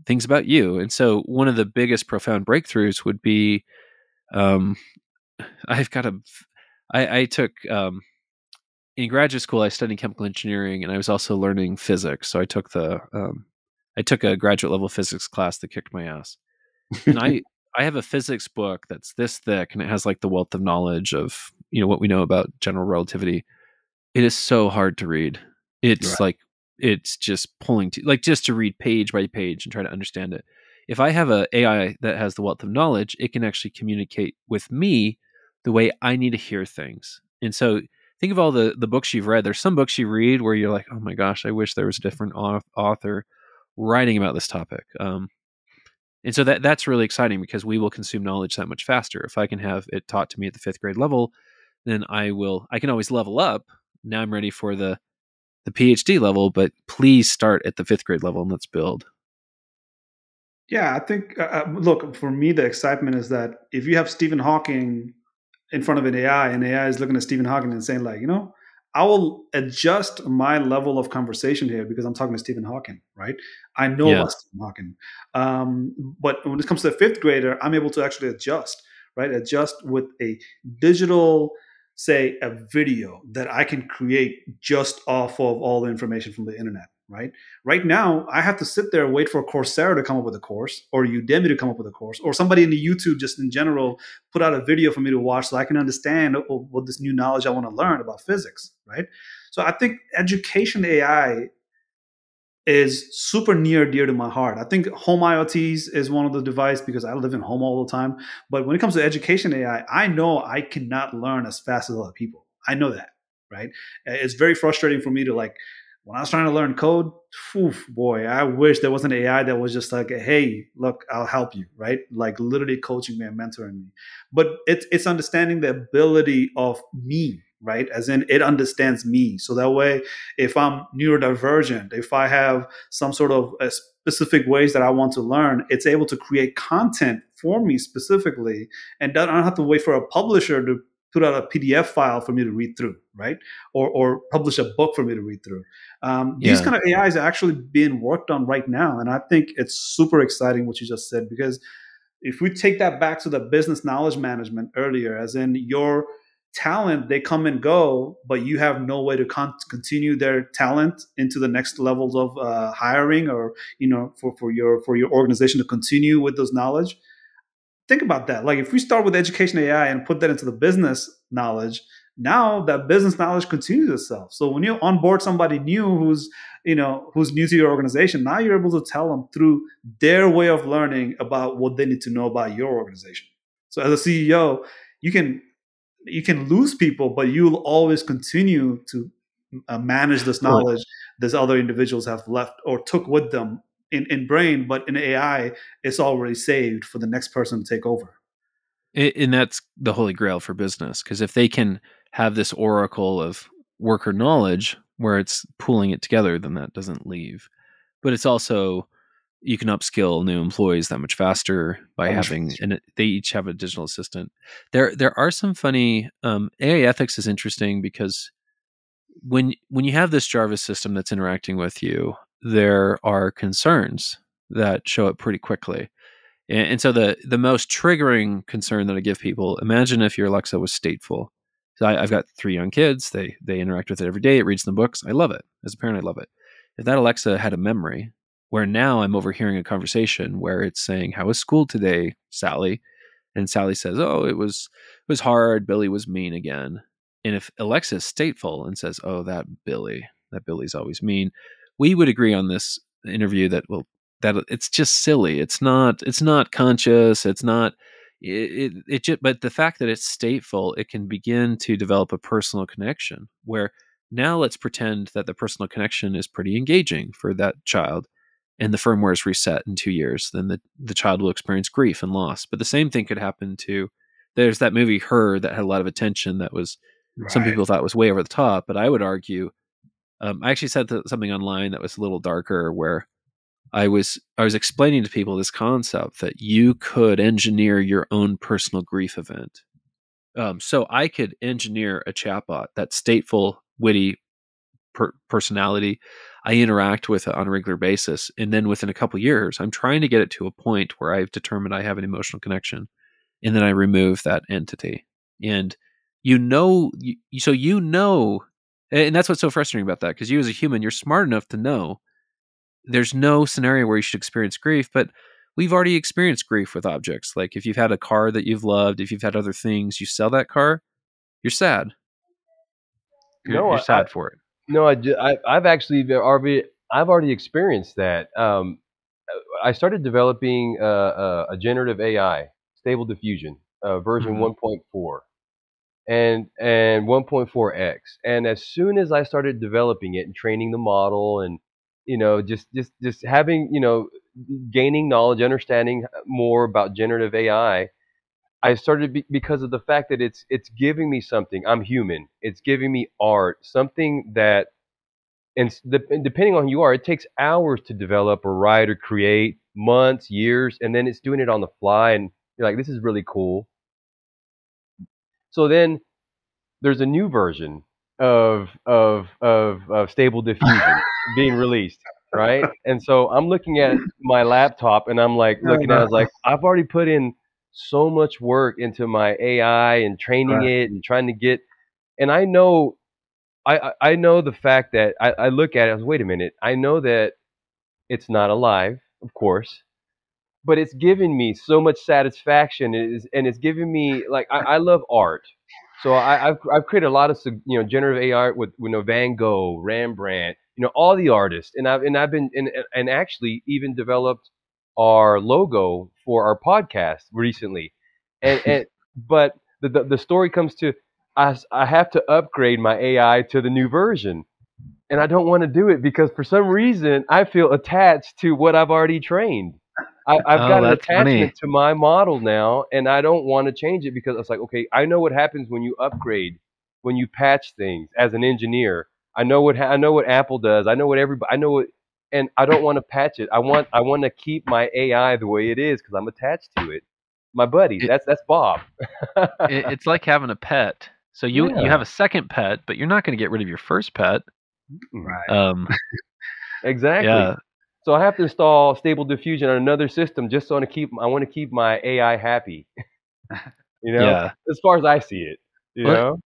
things about you. And so one of the biggest profound breakthroughs would be um I've got a I, I took um in graduate school I studied chemical engineering and I was also learning physics. So I took the um I took a graduate level physics class that kicked my ass. And I I have a physics book that's this thick and it has like the wealth of knowledge of, you know, what we know about general relativity. It is so hard to read. It's Right. like it's just pulling to like just to read page by page and try to understand it. If I have a AI that has the wealth of knowledge, it can actually communicate with me the way I need to hear things. And so think of all the the books you've read. There's some books you read where you're like, "Oh my gosh, I wish there was a different author writing about this topic." Um, and so that that's really exciting because we will consume knowledge that much faster. If I can have it taught to me at the fifth grade level, then I will. I can always level up. Now I'm ready for the the PhD level, but please start at the fifth grade level and let's build. Yeah, I think. Uh, uh, look, for me, the excitement is that if you have Stephen Hawking in front of an AI, and AI is looking at Stephen Hawking and saying, like, you know, I will adjust my level of conversation here because I'm talking to Stephen Hawking, right? I know Yeah. about Stephen Hawking, um, but when it comes to the fifth grader, I'm able to actually adjust, right? Adjust with a digital, say, a video that I can create just off of all the information from the internet, right? Right now, I have to sit there and wait for Coursera to come up with a course, or Udemy to come up with a course, or somebody in the YouTube just in general put out a video for me to watch so I can understand what what this new knowledge I want to learn about physics, right? So I think education AI is super near dear to my heart. I think home IoTs is one of the device because I live in home all the time. But when it comes to education AI, I know I cannot learn as fast as other people. I know that, right? It's very frustrating for me to like when I was trying to learn code. Phew, boy, I wish there was an AI that was just like, "Hey, look, I'll help you," right? Like literally coaching me and mentoring me. But it's it's understanding the ability of me, right? As in, it understands me, so that way if I'm neurodivergent, if I have some sort of uh, specific ways that I want to learn, it's able to create content for me specifically, and I don't have to wait for a publisher to put out a PDF file for me to read through, right? Or or publish a book for me to read through. Um, These Yeah. kind of AIs are actually being worked on right now, and I think it's super exciting what you just said because if we take that back to the business knowledge management earlier, as in your talent they come and go but you have no way to con- continue their talent into the next levels of uh, hiring or you know for, for your for your organization to continue with those knowledge think about that. Like if we start with education ai and put that into the business knowledge now that business knowledge continues itself. So when you onboard somebody new who's you know who's new to your organization now you're able to tell them through their way of learning about what they need to know about your organization. So as a ceo you can you can lose people, but you'll always continue to uh, manage this knowledge that other individuals have left or took with them in, in brain, but in AI, it's already saved for the next person to take over. And that's the holy grail for business because if they can have this oracle of worker knowledge where it's pulling it together, then that doesn't leave. But it's also you can upskill new employees that much faster by That having faster. and it, they each have a digital assistant. There there are some funny um, AI ethics is interesting because when when you have this Jarvis system that's interacting with you, there are concerns that show up pretty quickly. And, and so the the most triggering concern that I give people: imagine if your Alexa was stateful. So I, I've got three young kids. They they interact with it every day. It reads them books. I love it. As a parent, I love it. If that Alexa had a memory, where now I'm overhearing a conversation where it's saying, "How was school today, Sally?" and Sally says, "Oh, it was it was hard. Billy was mean again." And if Alexa is stateful and says, "Oh, that Billy, that Billy's always mean," we would agree on this interview that well, that it's just silly. It's not. It's not conscious. It's not. It, it, it just, but the fact that it's stateful, it can begin to develop a personal connection. Where now let's pretend that the personal connection is pretty engaging for that child, and the firmware is reset in two years. Then the the child will experience grief and loss. But the same thing could happen to. There's that movie Her that had a lot of attention that was some people thought was way over the top, but I would argue. Um, I actually said th- something online that was a little darker, where I was I was explaining to people this concept that you could engineer your own personal grief event. Um, so I could engineer a chatbot that stateful, witty per- personality. I interact with it on a regular basis, and then within a couple years, I'm trying to get it to a point where I've determined I have an emotional connection, and then I remove that entity. And you know, so you know, and that's what's so frustrating about that because you as a human, you're smart enough to know there's no scenario where you should experience grief, but we've already experienced grief with objects. Like if you've had a car that you've loved, if you've had other things, you sell that car, you're sad. You're, No, you're I- sad for it. No, I, I I've actually already I've already experienced that. Um, I started developing uh, a generative AI, Stable Diffusion, uh, version Mhm. 1.4, and and 1.4x. And as soon as I started developing it and training the model, and you know, just just just having you know, gaining knowledge, understanding more about generative AI, I started be, because of the fact that it's it's giving me something. I'm human. It's giving me art, something that, and and depending on who you are, it takes hours to develop or write or create, months, years, and then it's doing it on the fly, and you're like, this is really cool. So then there's a new version of of of, of Stable Diffusion being released, right? And so I'm looking at my laptop and I'm like looking at it, I was like, I've already put in so much work into my AI and training Right. it and trying to get, and I know, I I I know the fact that I, I look at it, I was wait a minute, I know that it's not alive, of course, but it's given me so much satisfaction. It is, and it's given me like I, I love art. So I, I've I've created a lot of you know generative AI art with you know Van Gogh, Rembrandt, you know all the artists, and I've and I've been and, and actually even developed our logo for our podcast recently, and and but the the, the story comes to I I have to upgrade my AI to the new version, and I don't want to do it because for some reason I feel attached to what I've already trained. I, I've Oh, got an that's funny. attachment to my model now, and I don't want to change it because it's like, okay, I know what happens when you upgrade, when you patch things. As an engineer, I know what ha- I know what Apple does. I know what everybody. I know what, and I don't want to patch it. I want I want to keep my AI the way it is because I'm attached to it. My buddy, It- that's that's Bob. it, it's like having a pet. So you Yeah. you have a second pet, but you're not going to get rid of your first pet. Right. Um, exactly. yeah, So I have to install Stable Diffusion on another system just so to keep I want to keep my AI happy. you know, yeah. as far as I see it. You Well, know,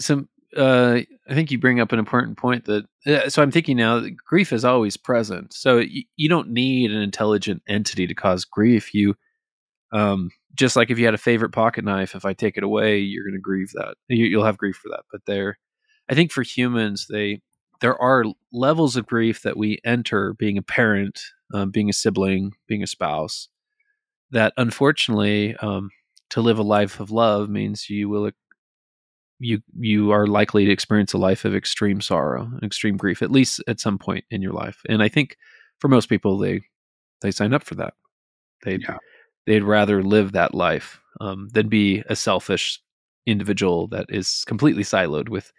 Some, uh, I think you bring up an important point that. Uh, so I'm thinking now, that grief is always present. So you, you don't need an intelligent entity to cause grief. You, um, just like if you had a favorite pocket knife, if I take it away, you're going to grieve that. You, you'll have grief for that. But there, I think for humans, they there are levels of grief that we enter being a parent, um, being a sibling, being a spouse. That unfortunately, um, to live a life of love means you will you you are likely to experience a life of extreme sorrow and extreme grief at least at some point in your life and i think for most people they they sign up for that they'd Yeah. they'd rather live that life um, than be a selfish individual that is completely siloed with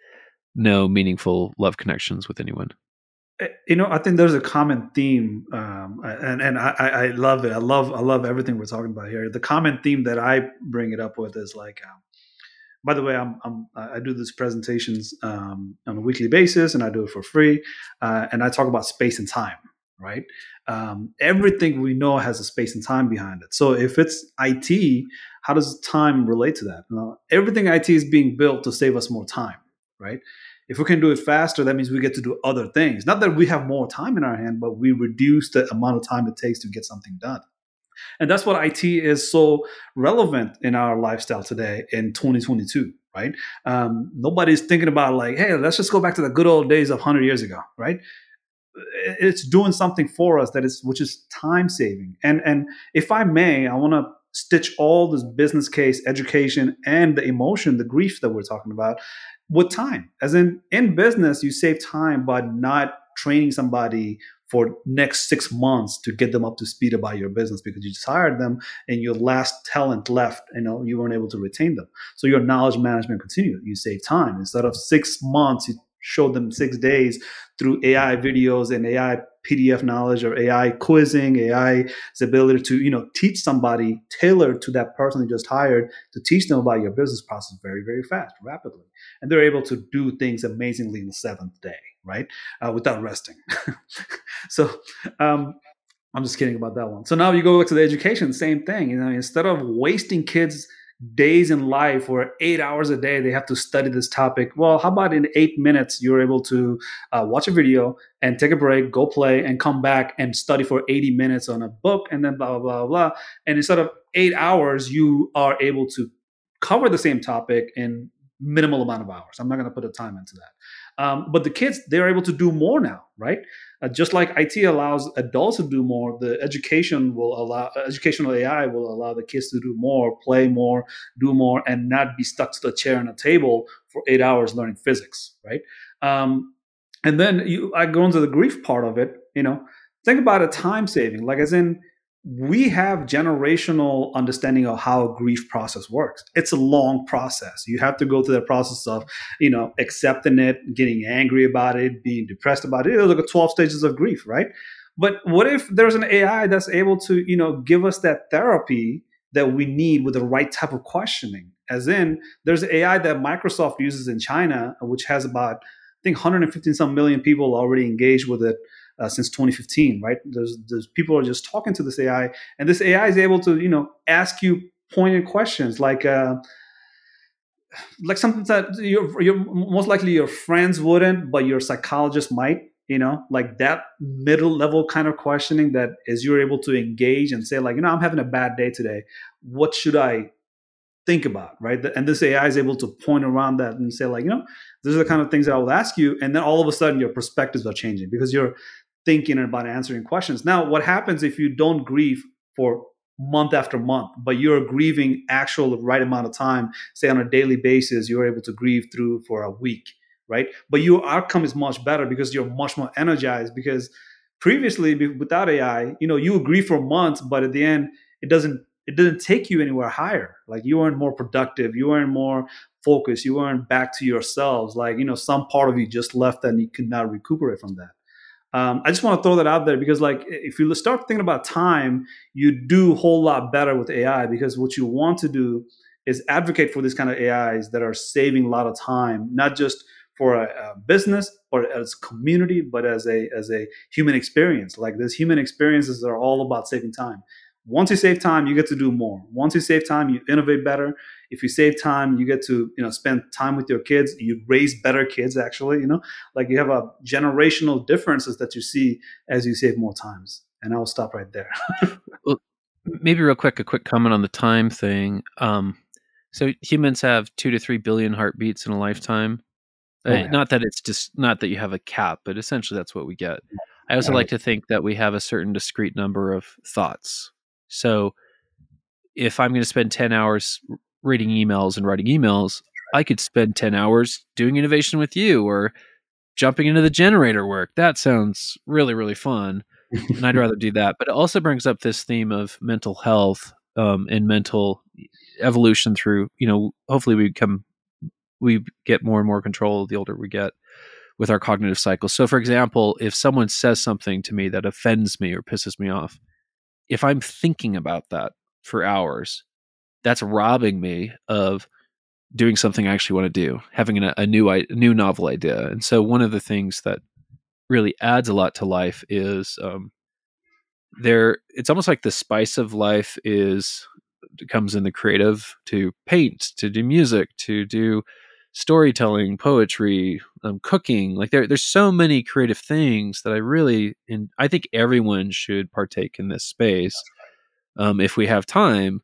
no meaningful love connections with anyone. Eh, you know, I think there's a common theme, um, and and I, I love it. I love I love everything we're talking about here. The common theme that I bring it up with is like, um, by the way, I'm, I'm I do these presentations um, on a weekly basis, and I do it for free, uh, and I talk about space and time. Right, um, everything we know has a space and time behind it. So if it's IT, how does time relate to that? Now, everything IT is being built to save us more time. Right if we can do it faster, that means we get to do other things. Not that we have more time in our hand, but we reduce the amount of time it takes to get something done. And that's what IT is so relevant in our lifestyle today in 2022, right? Um, nobody's thinking about like, hey, let's just go back to the good old days of 100 years ago, right? It's doing something for us that is, which is time saving. And and if I may, I want to stitch all this business case, education, and the emotion, the grief that we're talking about with time. As in in business, you save time by not training somebody for next six months to get them up to speed about your business because you just hired them and your last talent left, you know, you weren't able to retain them. So your knowledge management continued. You save time. Instead of six months, you showed them six days through AI videos and AI PDF knowledge or AI quizzing, AI's ability to, you know, teach somebody tailored to that person you just hired to teach them about your business process very, very fast, rapidly and they're able to do things amazingly in the seventh day, right, uh, without resting. so um, I'm just kidding about that one. So now you go back to the education, same thing. You know, instead of wasting kids days in life where eight hours a day they have to study this topic well how about in eight minutes you're able to uh, watch a video and take a break go play and come back and study for 80 minutes on a book and then blah blah blah blah and instead of eight hours you are able to cover the same topic in minimal amount of hours. I'm not going to put a time into that. Um, but the kids, they're able to do more now, right? Uh, just like IT allows adults to do more, the education will allow educational AI will allow the kids to do more, play more, do more, and not be stuck to the chair and a table for eight hours learning physics, right? Um, and then you, I go into the grief part of it. You know, think about a time saving, like as in we have generational understanding of how a grief process works. It's a long process. You have to go through the process of you know accepting it getting angry about it being depressed about it. It's like a 12 stages of grief right? But what if there's an ai that's able to you know give us that therapy that we need with the right type of questioning? As in there's ai that microsoft uses in china which has about i think 115 some million people already engaged with it uh, since 2015, right? There's, there's people are just talking to this AI, and this AI is able to, you know, ask you pointed questions like, uh, like something that you're, you're most likely your friends wouldn't, but your psychologist might. You know, like that middle level kind of questioning that is you're able to engage and say, like, you know, I'm having a bad day today. What should I think about, right? And this AI is able to point around that and say, like, you know, these are the kind of things that I will ask you, and then all of a sudden your perspectives are changing because you're thinking about answering questions. Now, what happens if you don't grieve for month after month, but you're grieving actual right amount of time, say on a daily basis, you're able to grieve through for a week, right? But your outcome is much better because you're much more energized because previously without AI, you know, you grieve for months, but at the end, it doesn't it didn't take you anywhere higher. Like you weren't more productive, you weren't more focused, you weren't back to yourselves. Like, you know, some part of you just left and you could not recuperate from that. Um, I just want to throw that out there because, like, if you start thinking about time, you do a whole lot better with AI because what you want to do is advocate for these kind of AIs that are saving a lot of time, not just for a, a business, or as community, but as a as a human experience. Like, these human experiences are all about saving time once you save time you get to do more. Once you save time you innovate better. If you save time you get to you know spend time with your kids. You raise better kids actually you know? Like you have a generational differences that you see as you save more times. And i'll stop right there. Well maybe real quick a quick comment on the time thing. Um, so humans have two to three billion heartbeats in a lifetime. Oh, uh, yeah. not that it's just not that you have a cap but essentially that's what we get. I also like to think that we have a certain discrete number of thoughts so if I'm going to spend 10 hours reading emails and writing emails, I could spend 10 hours doing innovation with you or jumping into the generator work. That sounds really, really fun. and I'd rather do that. But it also brings up this theme of mental health um, and mental evolution through you know hopefully we become we get more and more control the older we get with our cognitive cycles so for example if someone says something to me that offends me or pisses me off if i'm thinking about that for hours that's robbing me of doing something i actually want to do having a, a new a new novel idea and so one of the things that really adds a lot to life is um, there it's almost like the spice of life is comes in the creative to paint to do music to do storytelling poetry um, cooking like there, there's so many creative things that i really and i think everyone should partake in this space um, if we have time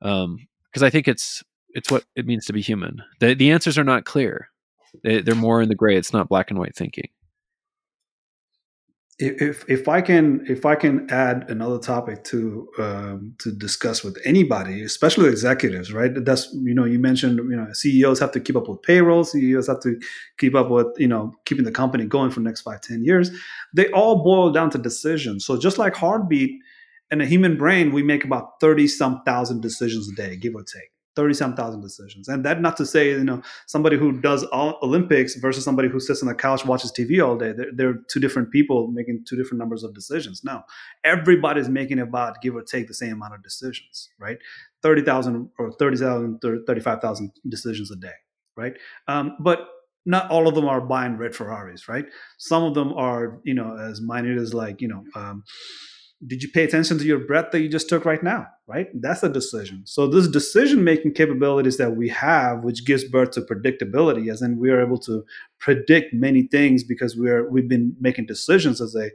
because um, i think it's it's what it means to be human. The, the answers are not clear. They, they're more in the gray. It's not black and white thinking if if I can if I can add another topic to um, to discuss with anybody, especially executives, right? That's you know you mentioned you know CEOs have to keep up with payroll, CEOs have to keep up with you know keeping the company going for the next five ten years. They all boil down to decisions. So just like heartbeat in a human brain, we make about thirty some thousand decisions a day, give or take. 30 some thousand decisions. And that not to say, you know, somebody who does all Olympics versus somebody who sits on the couch, watches TV all day. They're, they're, two different people making two different numbers of decisions. No, everybody's making about give or take the same amount of decisions, right? 30,000 or 30,000, 35,000 decisions a day, right? Um, but not all of them are buying red Ferraris, right? Some of them are, you know, as minute as like, you know, um, did you pay attention to your breath that you just took right now right? That's a decision. So this decision making capabilities that we have which gives birth to predictability as in we are able to predict many things because we're we've been making decisions as a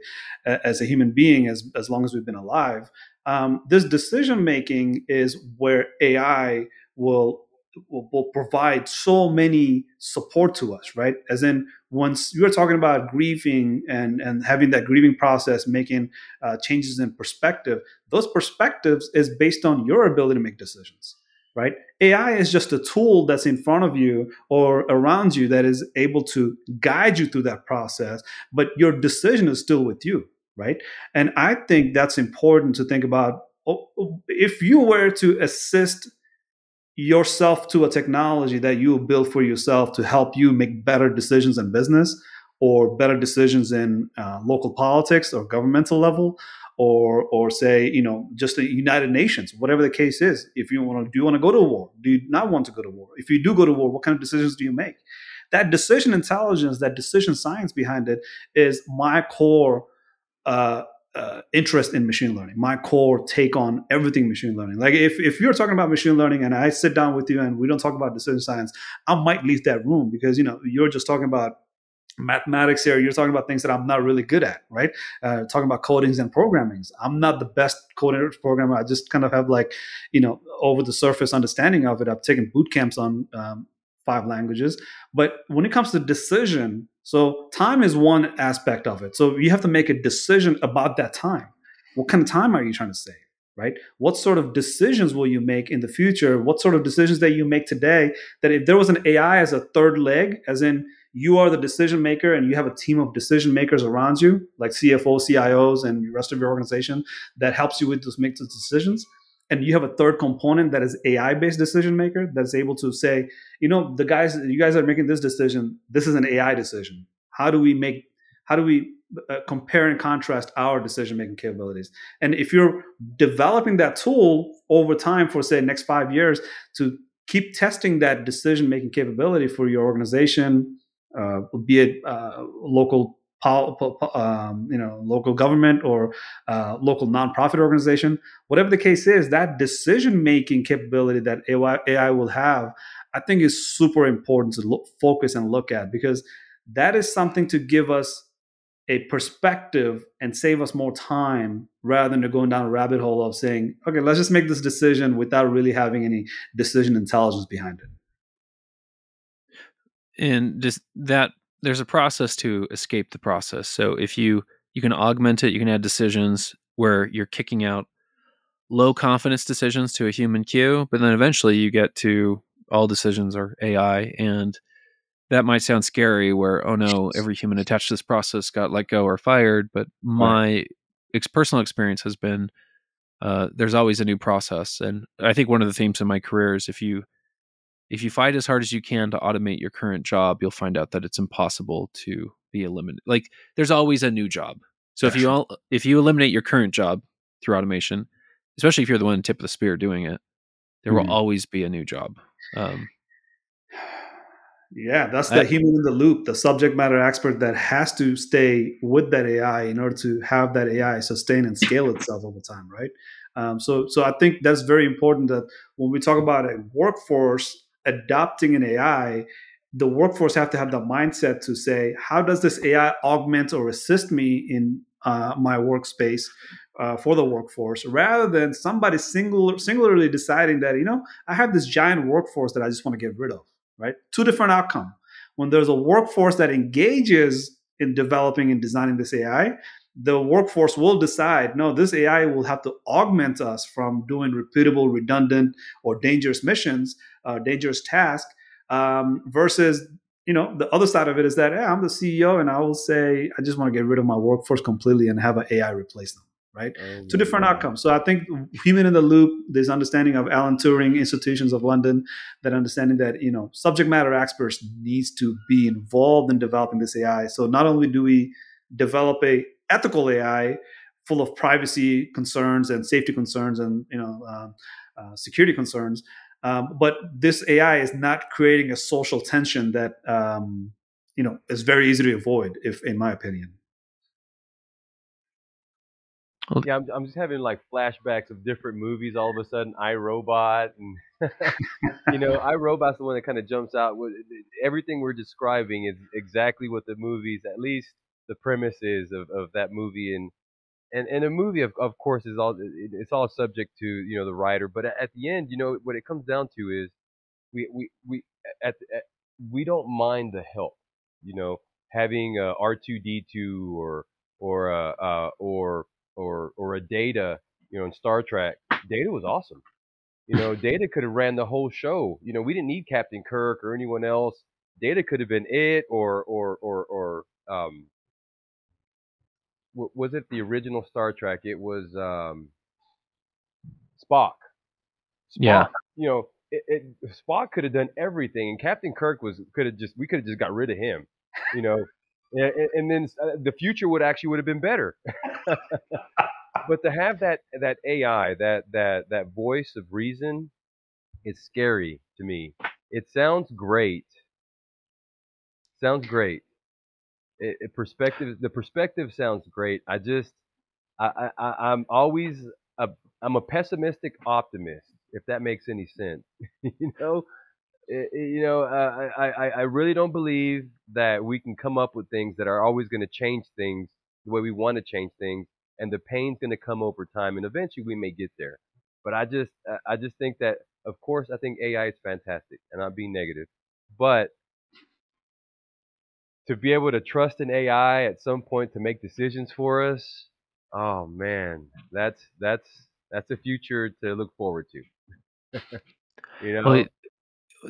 as a human being as as long as we've been alive um, this decision making is where ai will will, will provide so many support to us, right? As in, once you're talking about grieving and and having that grieving process, making uh, changes in perspective, those perspectives is based on your ability to make decisions, right? AI is just a tool that's in front of you or around you that is able to guide you through that process, but your decision is still with you, right? And I think that's important to think about. Oh, oh, if you were to assist yourself to a technology that you build for yourself to help you make better decisions in business or better decisions in uh, local politics or governmental level or or say you know just the united nations whatever the case is. If you want to do you want to go to war? Do you not want to go to war? If you do go to war what kind of decisions do you make? That decision intelligence that decision science behind it is my core uh, uh, interest in machine learning, my core take on everything machine learning. Like if, if you're talking about machine learning and I sit down with you and we don't talk about decision science, I might leave that room because you know you're just talking about mathematics here. You're talking about things that I'm not really good at, right? Uh, talking about codings and programmings. I'm not the best coder programmer. I just kind of have like, you know, over the surface understanding of it. I've taken boot camps on um, five languages, but when it comes to decision so time is one aspect of it. So you have to make a decision about that time. What kind of time are you trying to save? Right? What sort of decisions will you make in the future? What sort of decisions that you make today that if there was an AI as a third leg, as in you are the decision maker and you have a team of decision makers around you, like CFO, CIOs, and the rest of your organization that helps you with those make those decisions and you have a third component that is AI based decision maker that's able to say, you know, the guys, you guys are making this decision. This is an AI decision. How do we make, how do we uh, compare and contrast our decision making capabilities? And if you're developing that tool over time for say next five years to keep testing that decision making capability for your organization, uh, be it uh, local um, you know, local government or uh, local nonprofit organization, whatever the case is, that decision making capability that AI, AI, will have, I think is super important to look, focus and look at because that is something to give us a perspective and save us more time rather than going down a rabbit hole of saying, okay, let's just make this decision without really having any decision intelligence behind it. And just that there's a process to escape the process. So if you you can augment it, you can add decisions where you're kicking out low confidence decisions to a human queue, but then eventually you get to all decisions are AI and that might sound scary where oh no every human attached to this process got let go or fired but my right. ex- personal experience has been uh, there's always a new process. And I think one of the themes in my career is if you if you fight as hard as you can to automate your current job, you'll find out that it's impossible to be eliminated. Like there's always a new job. So if you all if you eliminate your current job through automation, especially if you're the one tip of the spear doing it, there Mhm. will always be a new job. Um, Yeah, that's I- the human in the loop, the subject matter expert that has to stay with that AI in order to have that AI sustain and scale itself over time, right? Um, so, so I think that's very important that when we talk about a workforce adopting an AI, the workforce have to have the mindset to say, how does this AI augment or assist me in uh, my workspace uh, for the workforce, rather than somebody singular, singularly deciding that you know I have this giant workforce that I just want to get rid of right? Two different outcome. When there's a workforce that engages in developing and designing this AI, the workforce will decide, no, this AI will have to augment us from doing repeatable, redundant, or dangerous missions, uh, dangerous tasks, um, versus you know the other side of it is that hey, I'm the CEO and I will say I just want to get rid of my workforce completely and have an AI replace them, right? Oh, two different outcomes. So I think human in the loop, this understanding of Alan Turing, institutions of London, that understanding that you know subject matter experts needs to be involved in developing this AI. So not only do we develop a ethical AI full of privacy concerns and safety concerns and you know um, uh, security concerns, um, but this AI is not creating a social tension that um, you know is very easy to avoid, if in my opinion. Yeah, I'm, I'm just having like flashbacks of different movies. All of a sudden, I Robot, and you know, I Robot's the one that kind of jumps out. With everything we're describing is exactly what the movies, at least the premise is of, of that movie. And and and a movie, of of course, is all it's all subject to you know the writer. But at, the end, you know, what it comes down to is we we we at, at we don't mind the help. You know, having a R2D2 or or uh, uh or or or a Data, you know, in Star Trek. Data was awesome. You know, Data could have ran the whole show. You know, we didn't need Captain Kirk or anyone else. Data could have been it, or or or or um, was it the original Star Trek? It was um, Spock. Spock. Yeah. You know, it, it, Spock could have done everything, and Captain Kirk was could have just we could have just got rid of him. You know, and, and then uh, the future would actually would have been better. but to have that that AI, that that that voice of reason, is scary to me. It sounds great. Sounds great. It, it perspective. The perspective sounds great. I just, I, I, I'm always a, I'm a pessimistic optimist. If that makes any sense, you know. It- you know, uh, I, I, I really don't believe that we can come up with things that are always going to change things the way we want to change things, and the pain's going to come over time, and eventually we may get there. But I just, I just think that, of course, I think AI is fantastic, and I'm being negative, but to be able to trust an AI at some point to make decisions for us, oh man, that's that's that's a future to look forward to. you know, Well,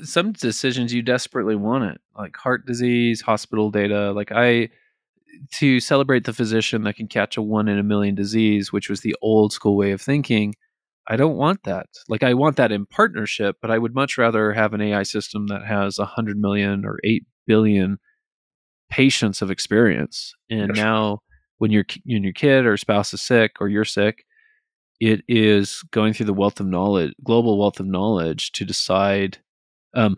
some decisions you desperately want it, like heart disease, hospital data. Like I, to celebrate the physician that can catch a one in a million disease, which was the old school way of thinking. I don't want that. Like I want that in partnership, but I would much rather have an AI system that has a hundred million or eight billion patients of experience. And Yes. now, when your when your kid or spouse is sick or you're sick, it is going through the wealth of knowledge, global wealth of knowledge, to decide. Um,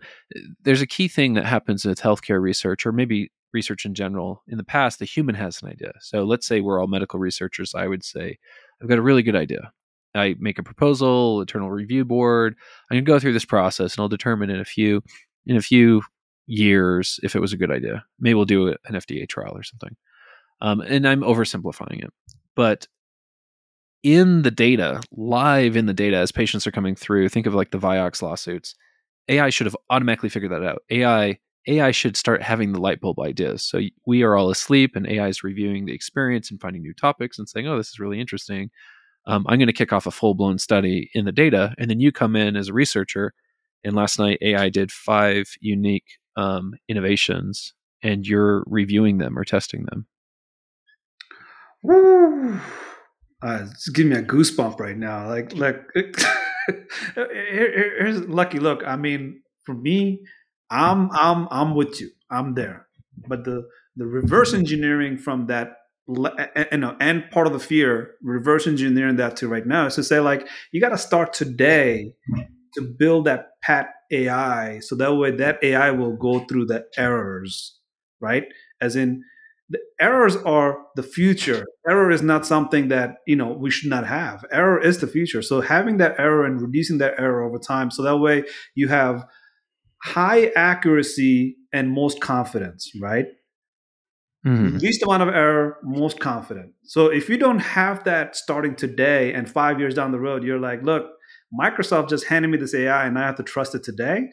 there's a key thing that happens with healthcare research, or maybe research in general. In the past, the human has an idea. So let's say we're all medical researchers. I would say, I've got a really good idea. I make a proposal, internal review board. I'm gonna go through this process, and I'll determine in a few in a few years if it was a good idea. Maybe we'll do an FDA trial or something. Um, and I'm oversimplifying it, but in the data, live in the data, as patients are coming through, think of like the Vioxx lawsuits. AI should have automatically figured that out. AI AI should start having the light bulb ideas. So we are all asleep, and AI is reviewing the experience and finding new topics and saying, "Oh, this is really interesting." Um, I'm going to kick off a full blown study in the data, and then you come in as a researcher. And last night, AI did five unique um, innovations, and you're reviewing them or testing them. Woo. Uh, it's giving me a goosebump right now. Like, like, here's lucky. Look, I mean, for me, I'm, I'm, I'm with you. I'm there. But the the reverse engineering from that and, and part of the fear reverse engineering that to right now is to say like you got to start today to build that pat ai so that way that ai will go through the errors right? As in the errors are the future. Error is not something that you know we should not have. Error is the future. So having that error and reducing that error over time so that way you have high accuracy and most confidence right? Mm-hmm. Least amount of error, most confident. So if you don't have that starting today and five years down the road, you're like, look, Microsoft just handed me this AI and I have to trust it today.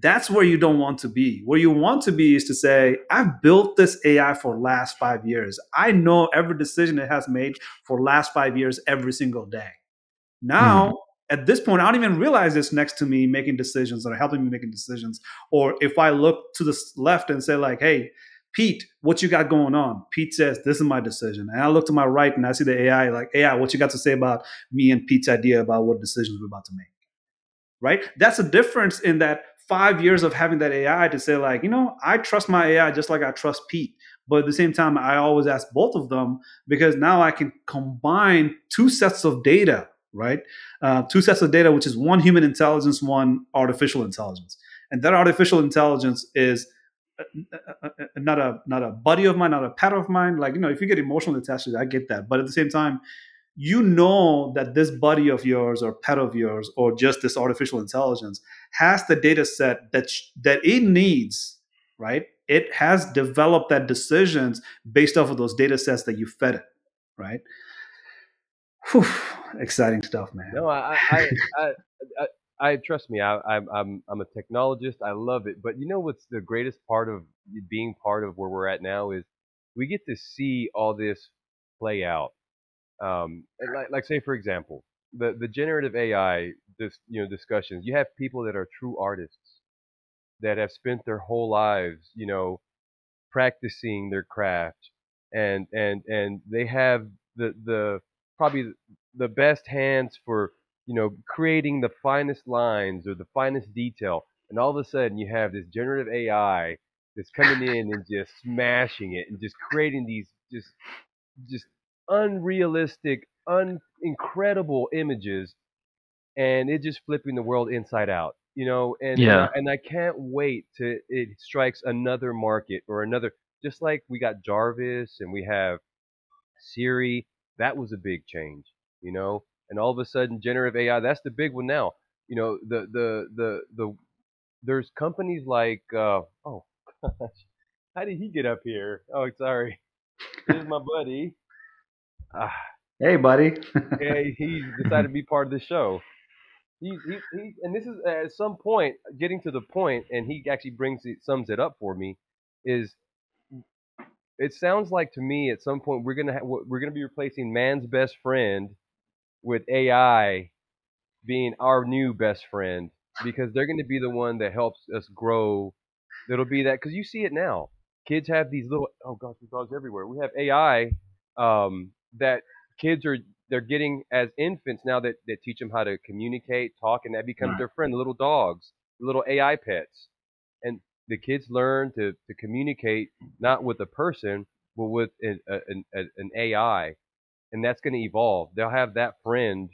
That's where you don't want to be. Where you want to be is to say, I've built this AI for last five years. I know every decision it has made for last five years every single day. Now, mm-hmm at this point, I don't even realize it's next to me making decisions that are helping me making decisions. Or if I look to the left and say, like, hey, Pete, what you got going on? Pete says, This is my decision. And I look to my right and I see the AI, like, AI, what you got to say about me and Pete's idea about what decisions we're about to make? Right? That's a difference in that five years of having that AI to say, like, you know, I trust my AI just like I trust Pete. But at the same time, I always ask both of them because now I can combine two sets of data, right? Uh, two sets of data, which is one human intelligence, one artificial intelligence. And that artificial intelligence is Uh, uh, uh, not a not a buddy of mine, not a pet of mine. Like you know, if you get emotionally attached to it, I get that. But at the same time, you know that this buddy of yours or pet of yours or just this artificial intelligence has the data set that that it needs, right? It has developed that decisions based off of those data sets that you fed it, right? Whew, exciting stuff, man. No, I, I, I, I I trust me. I, I'm I'm I'm a technologist. I love it. But you know what's the greatest part of being part of where we're at now is we get to see all this play out. Um, like, like say for example, the the generative AI, this you know discussions. You have people that are true artists that have spent their whole lives, you know, practicing their craft, and and and they have the the probably the best hands for you know, creating the finest lines or the finest detail, and all of a sudden you have this generative AI that's coming in and just smashing it and just creating these just just unrealistic, un incredible images, and it just flipping the world inside out. You know, and uh, yeah. and I can't wait to it strikes another market or another. Just like we got Jarvis and we have Siri, that was a big change. You know, and all of a sudden generative AI that's the big one now. You know the the the the there's companies like uh, oh gosh how did he get up here? Oh sorry. This is my buddy. Ah. hey buddy. Hey he decided to be part of the show. He, he, he and this is at some point getting to the point and he actually brings it sums it up for me is it sounds like to me at some point we're gonna ha- we're gonna be replacing man's best friend with AI being our new best friend because they're going to be the one that helps us grow. It'll be that because you see it now. Kids have these little oh gosh, there's dogs everywhere. We have AI um, that kids are they're getting as infants now that, that teach them how to communicate, talk, and that becomes their friend. The little dogs, the little AI pets, and the kids learn to, to communicate not with a person but with an, an, an AI and that's going to evolve. They'll have that friend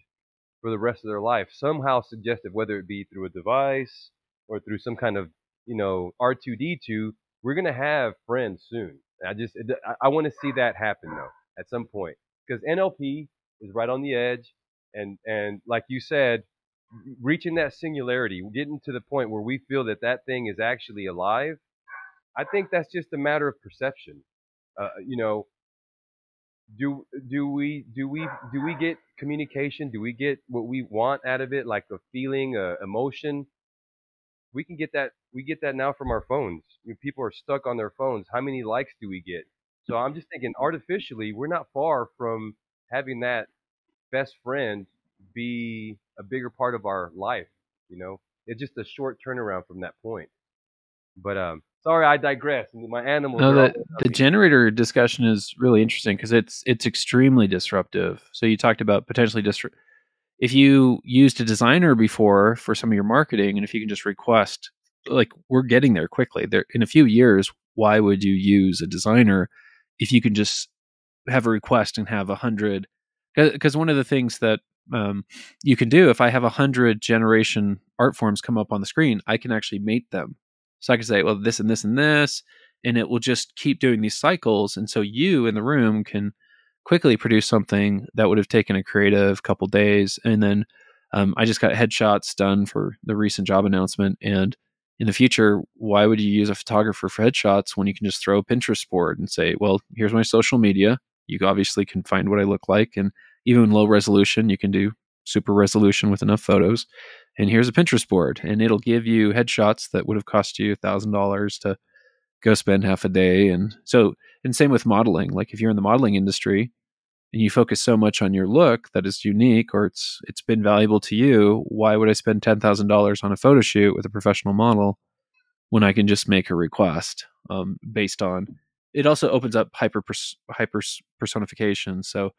for the rest of their life, somehow suggested, whether it be through a device or through some kind of, you know, R2D2. We're going to have friends soon. I just, I want to see that happen though at some point because NLP is right on the edge, and and like you said, reaching that singularity, getting to the point where we feel that that thing is actually alive. I think that's just a matter of perception. Uh, you know, do do we do we do we get communication? Do we get what we want out of it, like a feeling, a emotion? We can get that. We get that now from our phones. people are stuck on their phones. How many likes do we get? So I'm just thinking, artificially, we're not far from having that best friend be a bigger part of our life. You know, it's just a short turnaround from that point. But um, Sorry, I digress. My animals. No, the, the generator discussion is really interesting because it's it's extremely disruptive. So you talked about potentially disrupt. If you used a designer before for some of your marketing, and if you can just request, like we're getting there quickly. There in a few years, why would you use a designer if you can just have a request and have a hundred? Because one of the things that um, you can do if I have a hundred generation art forms come up on the screen, I can actually mate them. So I can say, well, this and this and this, and it will just keep doing these cycles. And so you in the room can quickly produce something that would have taken a creative couple days. And then um, I just got headshots done for the recent job announcement. And in the future, why would you use a photographer for headshots when you can just throw a Pinterest board and say, well, here's my social media. You obviously can find what I look like. And even low resolution, you can do super resolution with enough photos and here's a Pinterest board, and it'll give you headshots that would have cost you a thousand dollars to go spend half a day. And so, and same with modeling. Like if you're in the modeling industry and you focus so much on your look that is unique or it's it's been valuable to you, why would I spend ten thousand dollars on a photo shoot with a professional model when I can just make a request um, based on? It also opens up hyper hyper personification. So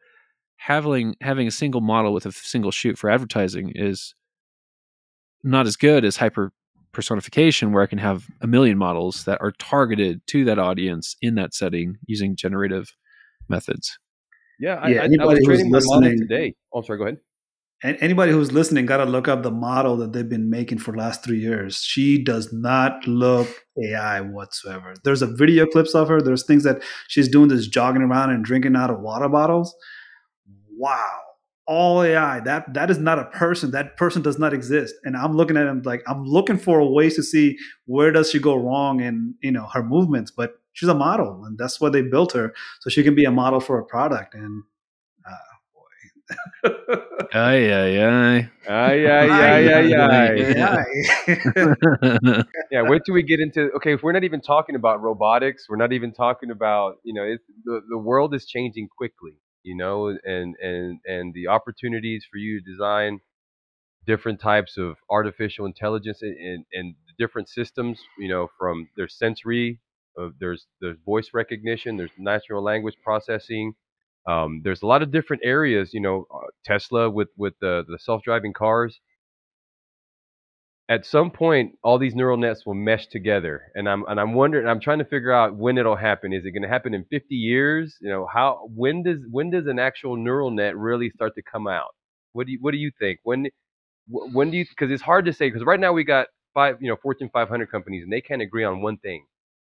having having a single model with a single shoot for advertising is not as good as hyper personification where I can have a million models that are targeted to that audience in that setting using generative methods. Yeah, I, Yeah, I, I anybody was who's training my model listening- today. Oh, sorry. Go ahead. And anybody who's listening got to look up the model that they've been making for the last three years. She does not look AI whatsoever. There's a video clips of her. There's things that she's doing this jogging around and drinking out of water bottles. Wow, all AI. That that is not a person. That person does not exist. And I'm looking at him like I'm looking for a ways to see where does she go wrong in you know her movements. But she's a model, and that's why they built her so she can be a model for a product. And uh, boy. Aye, aye, aye. Aye, aye, aye, aye, aye. Yeah. Yeah, wait till we get into okay. If we're not even talking about robotics, we're not even talking about you know it's, the the world is changing quickly, you know, and and and the opportunities for you to design different types of artificial intelligence and and, different systems, you know, from there's sensory, uh, there's there's voice recognition, there's natural language processing. Um, there's a lot of different areas, you know, uh, Tesla with with the the self driving cars at some point all these neural nets will mesh together and i'm and i'm wondering i'm trying to figure out when it'll happen. Is it going to happen in 50 years? You know how when does when does an actual neural net really start to come out? What do you what do you think? When when do you because it's hard to say because right now we got five you know fortune 500 companies and they can't agree on one thing.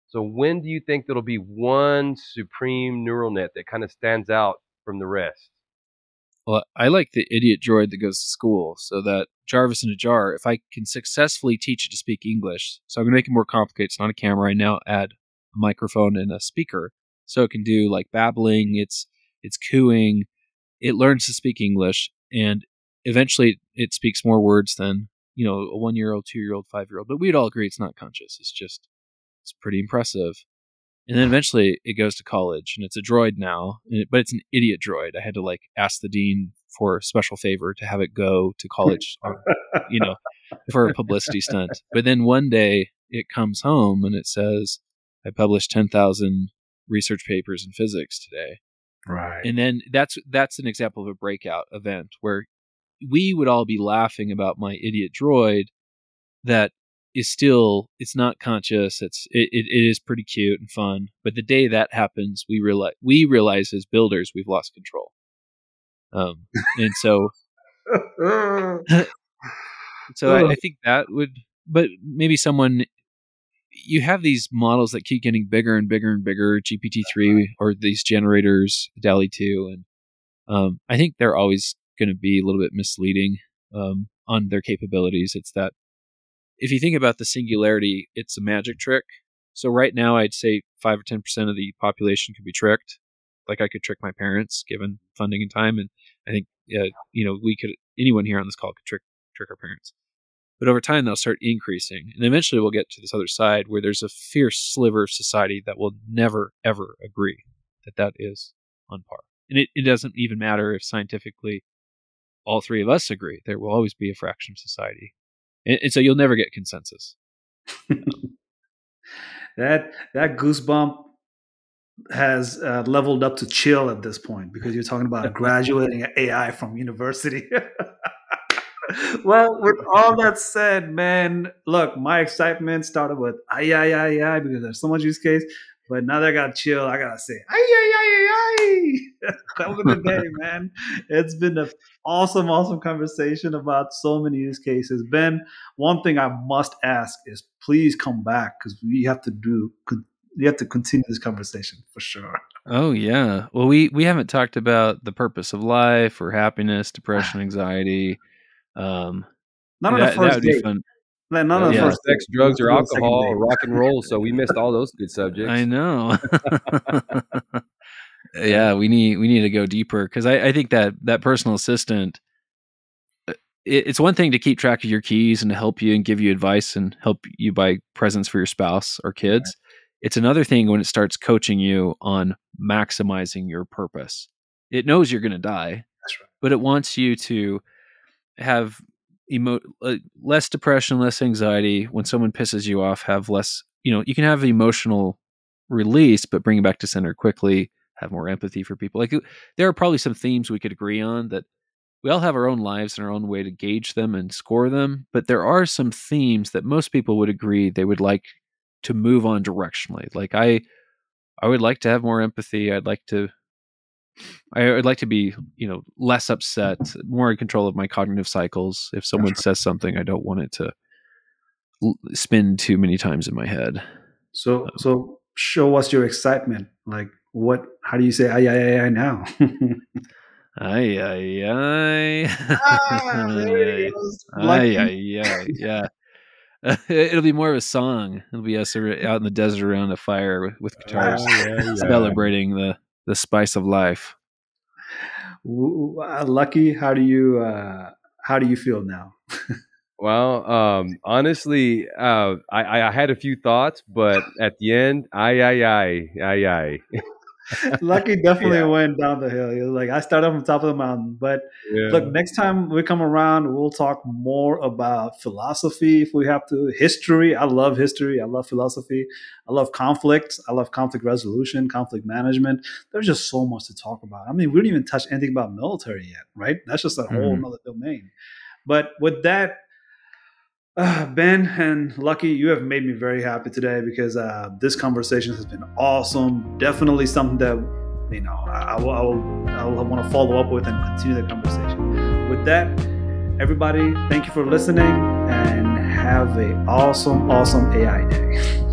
So when do you think there'll be one supreme neural net that kind of stands out from the rest Well, I like the idiot droid that goes to school, so that Jarvis in a jar, if I can successfully teach it to speak English, so I'm going to make it more complicated. It's not a camera. I now add a microphone and a speaker, so it can do like babbling. It's it's cooing. It learns to speak English, and eventually it speaks more words than you know a one year old, two year old, five year old. But we'd all agree it's not conscious. It's just it's pretty impressive. And then eventually it goes to college and it's a droid now, it- but it's an idiot droid. I had to like ask the dean for a special favor to have it go to college, uh, you know, for a publicity stunt. But then one day it comes home and it says, I published 10,000 research papers in physics today. right. And then that's that's an example of a breakout event where we would all be laughing about my idiot droid that is still it's not conscious it's it, it, it is pretty cute and fun but the day that happens we realize we realize as builders we've lost control. Um and so so I, I think that would but maybe someone you have these models that keep getting bigger and bigger and bigger gpt-3 or these generators DALL-E 2 and um, i think they're always going to be a little bit misleading um, on their capabilities. It's that if you think about the singularity it's a magic trick. So right now i'd say 5 or 10% of the population could be tricked. Like i could trick my parents given funding and time and i think uh, you know we could anyone here on this call could trick trick our parents. But over time they'll start increasing and eventually we'll get to this other side where there's a fierce sliver of society that will never ever agree that that is on par. And it, it doesn't even matter if scientifically all three of us agree. There will always be a fraction of society and, and so you'll never get consensus that that goosebump has uh, leveled up to chill at this point because you're talking about graduating AI from university. well, with all that said, man, look, my excitement started with ay ay ay because there's so much use case. But now that I got chill, I gotta say ay ay ay ay ay. Come the day, man. It's been an awesome, awesome conversation about so many use cases. Ben, one thing I must ask is please come back because we have to do we have to continue this conversation for sure. Oh yeah. Well, we we haven't talked about the purpose of life or happiness, depression, anxiety. Um, not on that, the first date. Fun. Like, none of the first sex, drugs, or alcohol, or rock and roll. So we missed all those good subjects. I know. yeah, we need we need to go deeper because I, I think that that personal assistant. Uh, it, it's one thing to keep track of your keys and to help you and give you advice and help you buy presents for your spouse or kids. Right. It's another thing when it starts coaching you on maximizing your purpose. It knows you're going to die, right. but it wants you to have emo- uh, less depression, less anxiety. When someone pisses you off, have less. You know, you can have emotional release, but bring it back to center quickly. Have more empathy for people. Like there are probably some themes we could agree on that we all have our own lives and our own way to gauge them and score them. But there are some themes that most people would agree they would like to move on directionally. Like I, I would like to have more empathy. I'd like to I would like to be, you know, less upset, more in control of my cognitive cycles. If someone says something, I don't want it to spin too many times in my head. So, um, so show us your excitement. Like, what? How do you say "ay ay ay" now? ay ay ay. Ah, ay ay ay. Yeah. It'll be more of a song. It'll be us out in the desert around a fire with, with guitars, yeah, yeah. celebrating the the spice of life. Uh, Lucky, how do you uh, how do you feel now? well, um, honestly, uh, I, I had a few thoughts, but at the end, I I I I I. Lucky definitely yeah. went down the hill. He was like, I started from the top of the mountain. But yeah. look, next time we come around, we'll talk more about philosophy if we have to, history. I love history. I love philosophy. I love conflict. I love conflict resolution, conflict management. There's just so much to talk about. I mean, we didn't even touch anything about military yet, right? That's just a whole mm-hmm. other domain. But with that, uh, ben and Lucky, you have made me very happy today because uh, this conversation has been awesome. Definitely something that you know I, I will, I will, I will want to follow up with and continue the conversation. With that, everybody, thank you for listening and have a awesome, awesome AI day.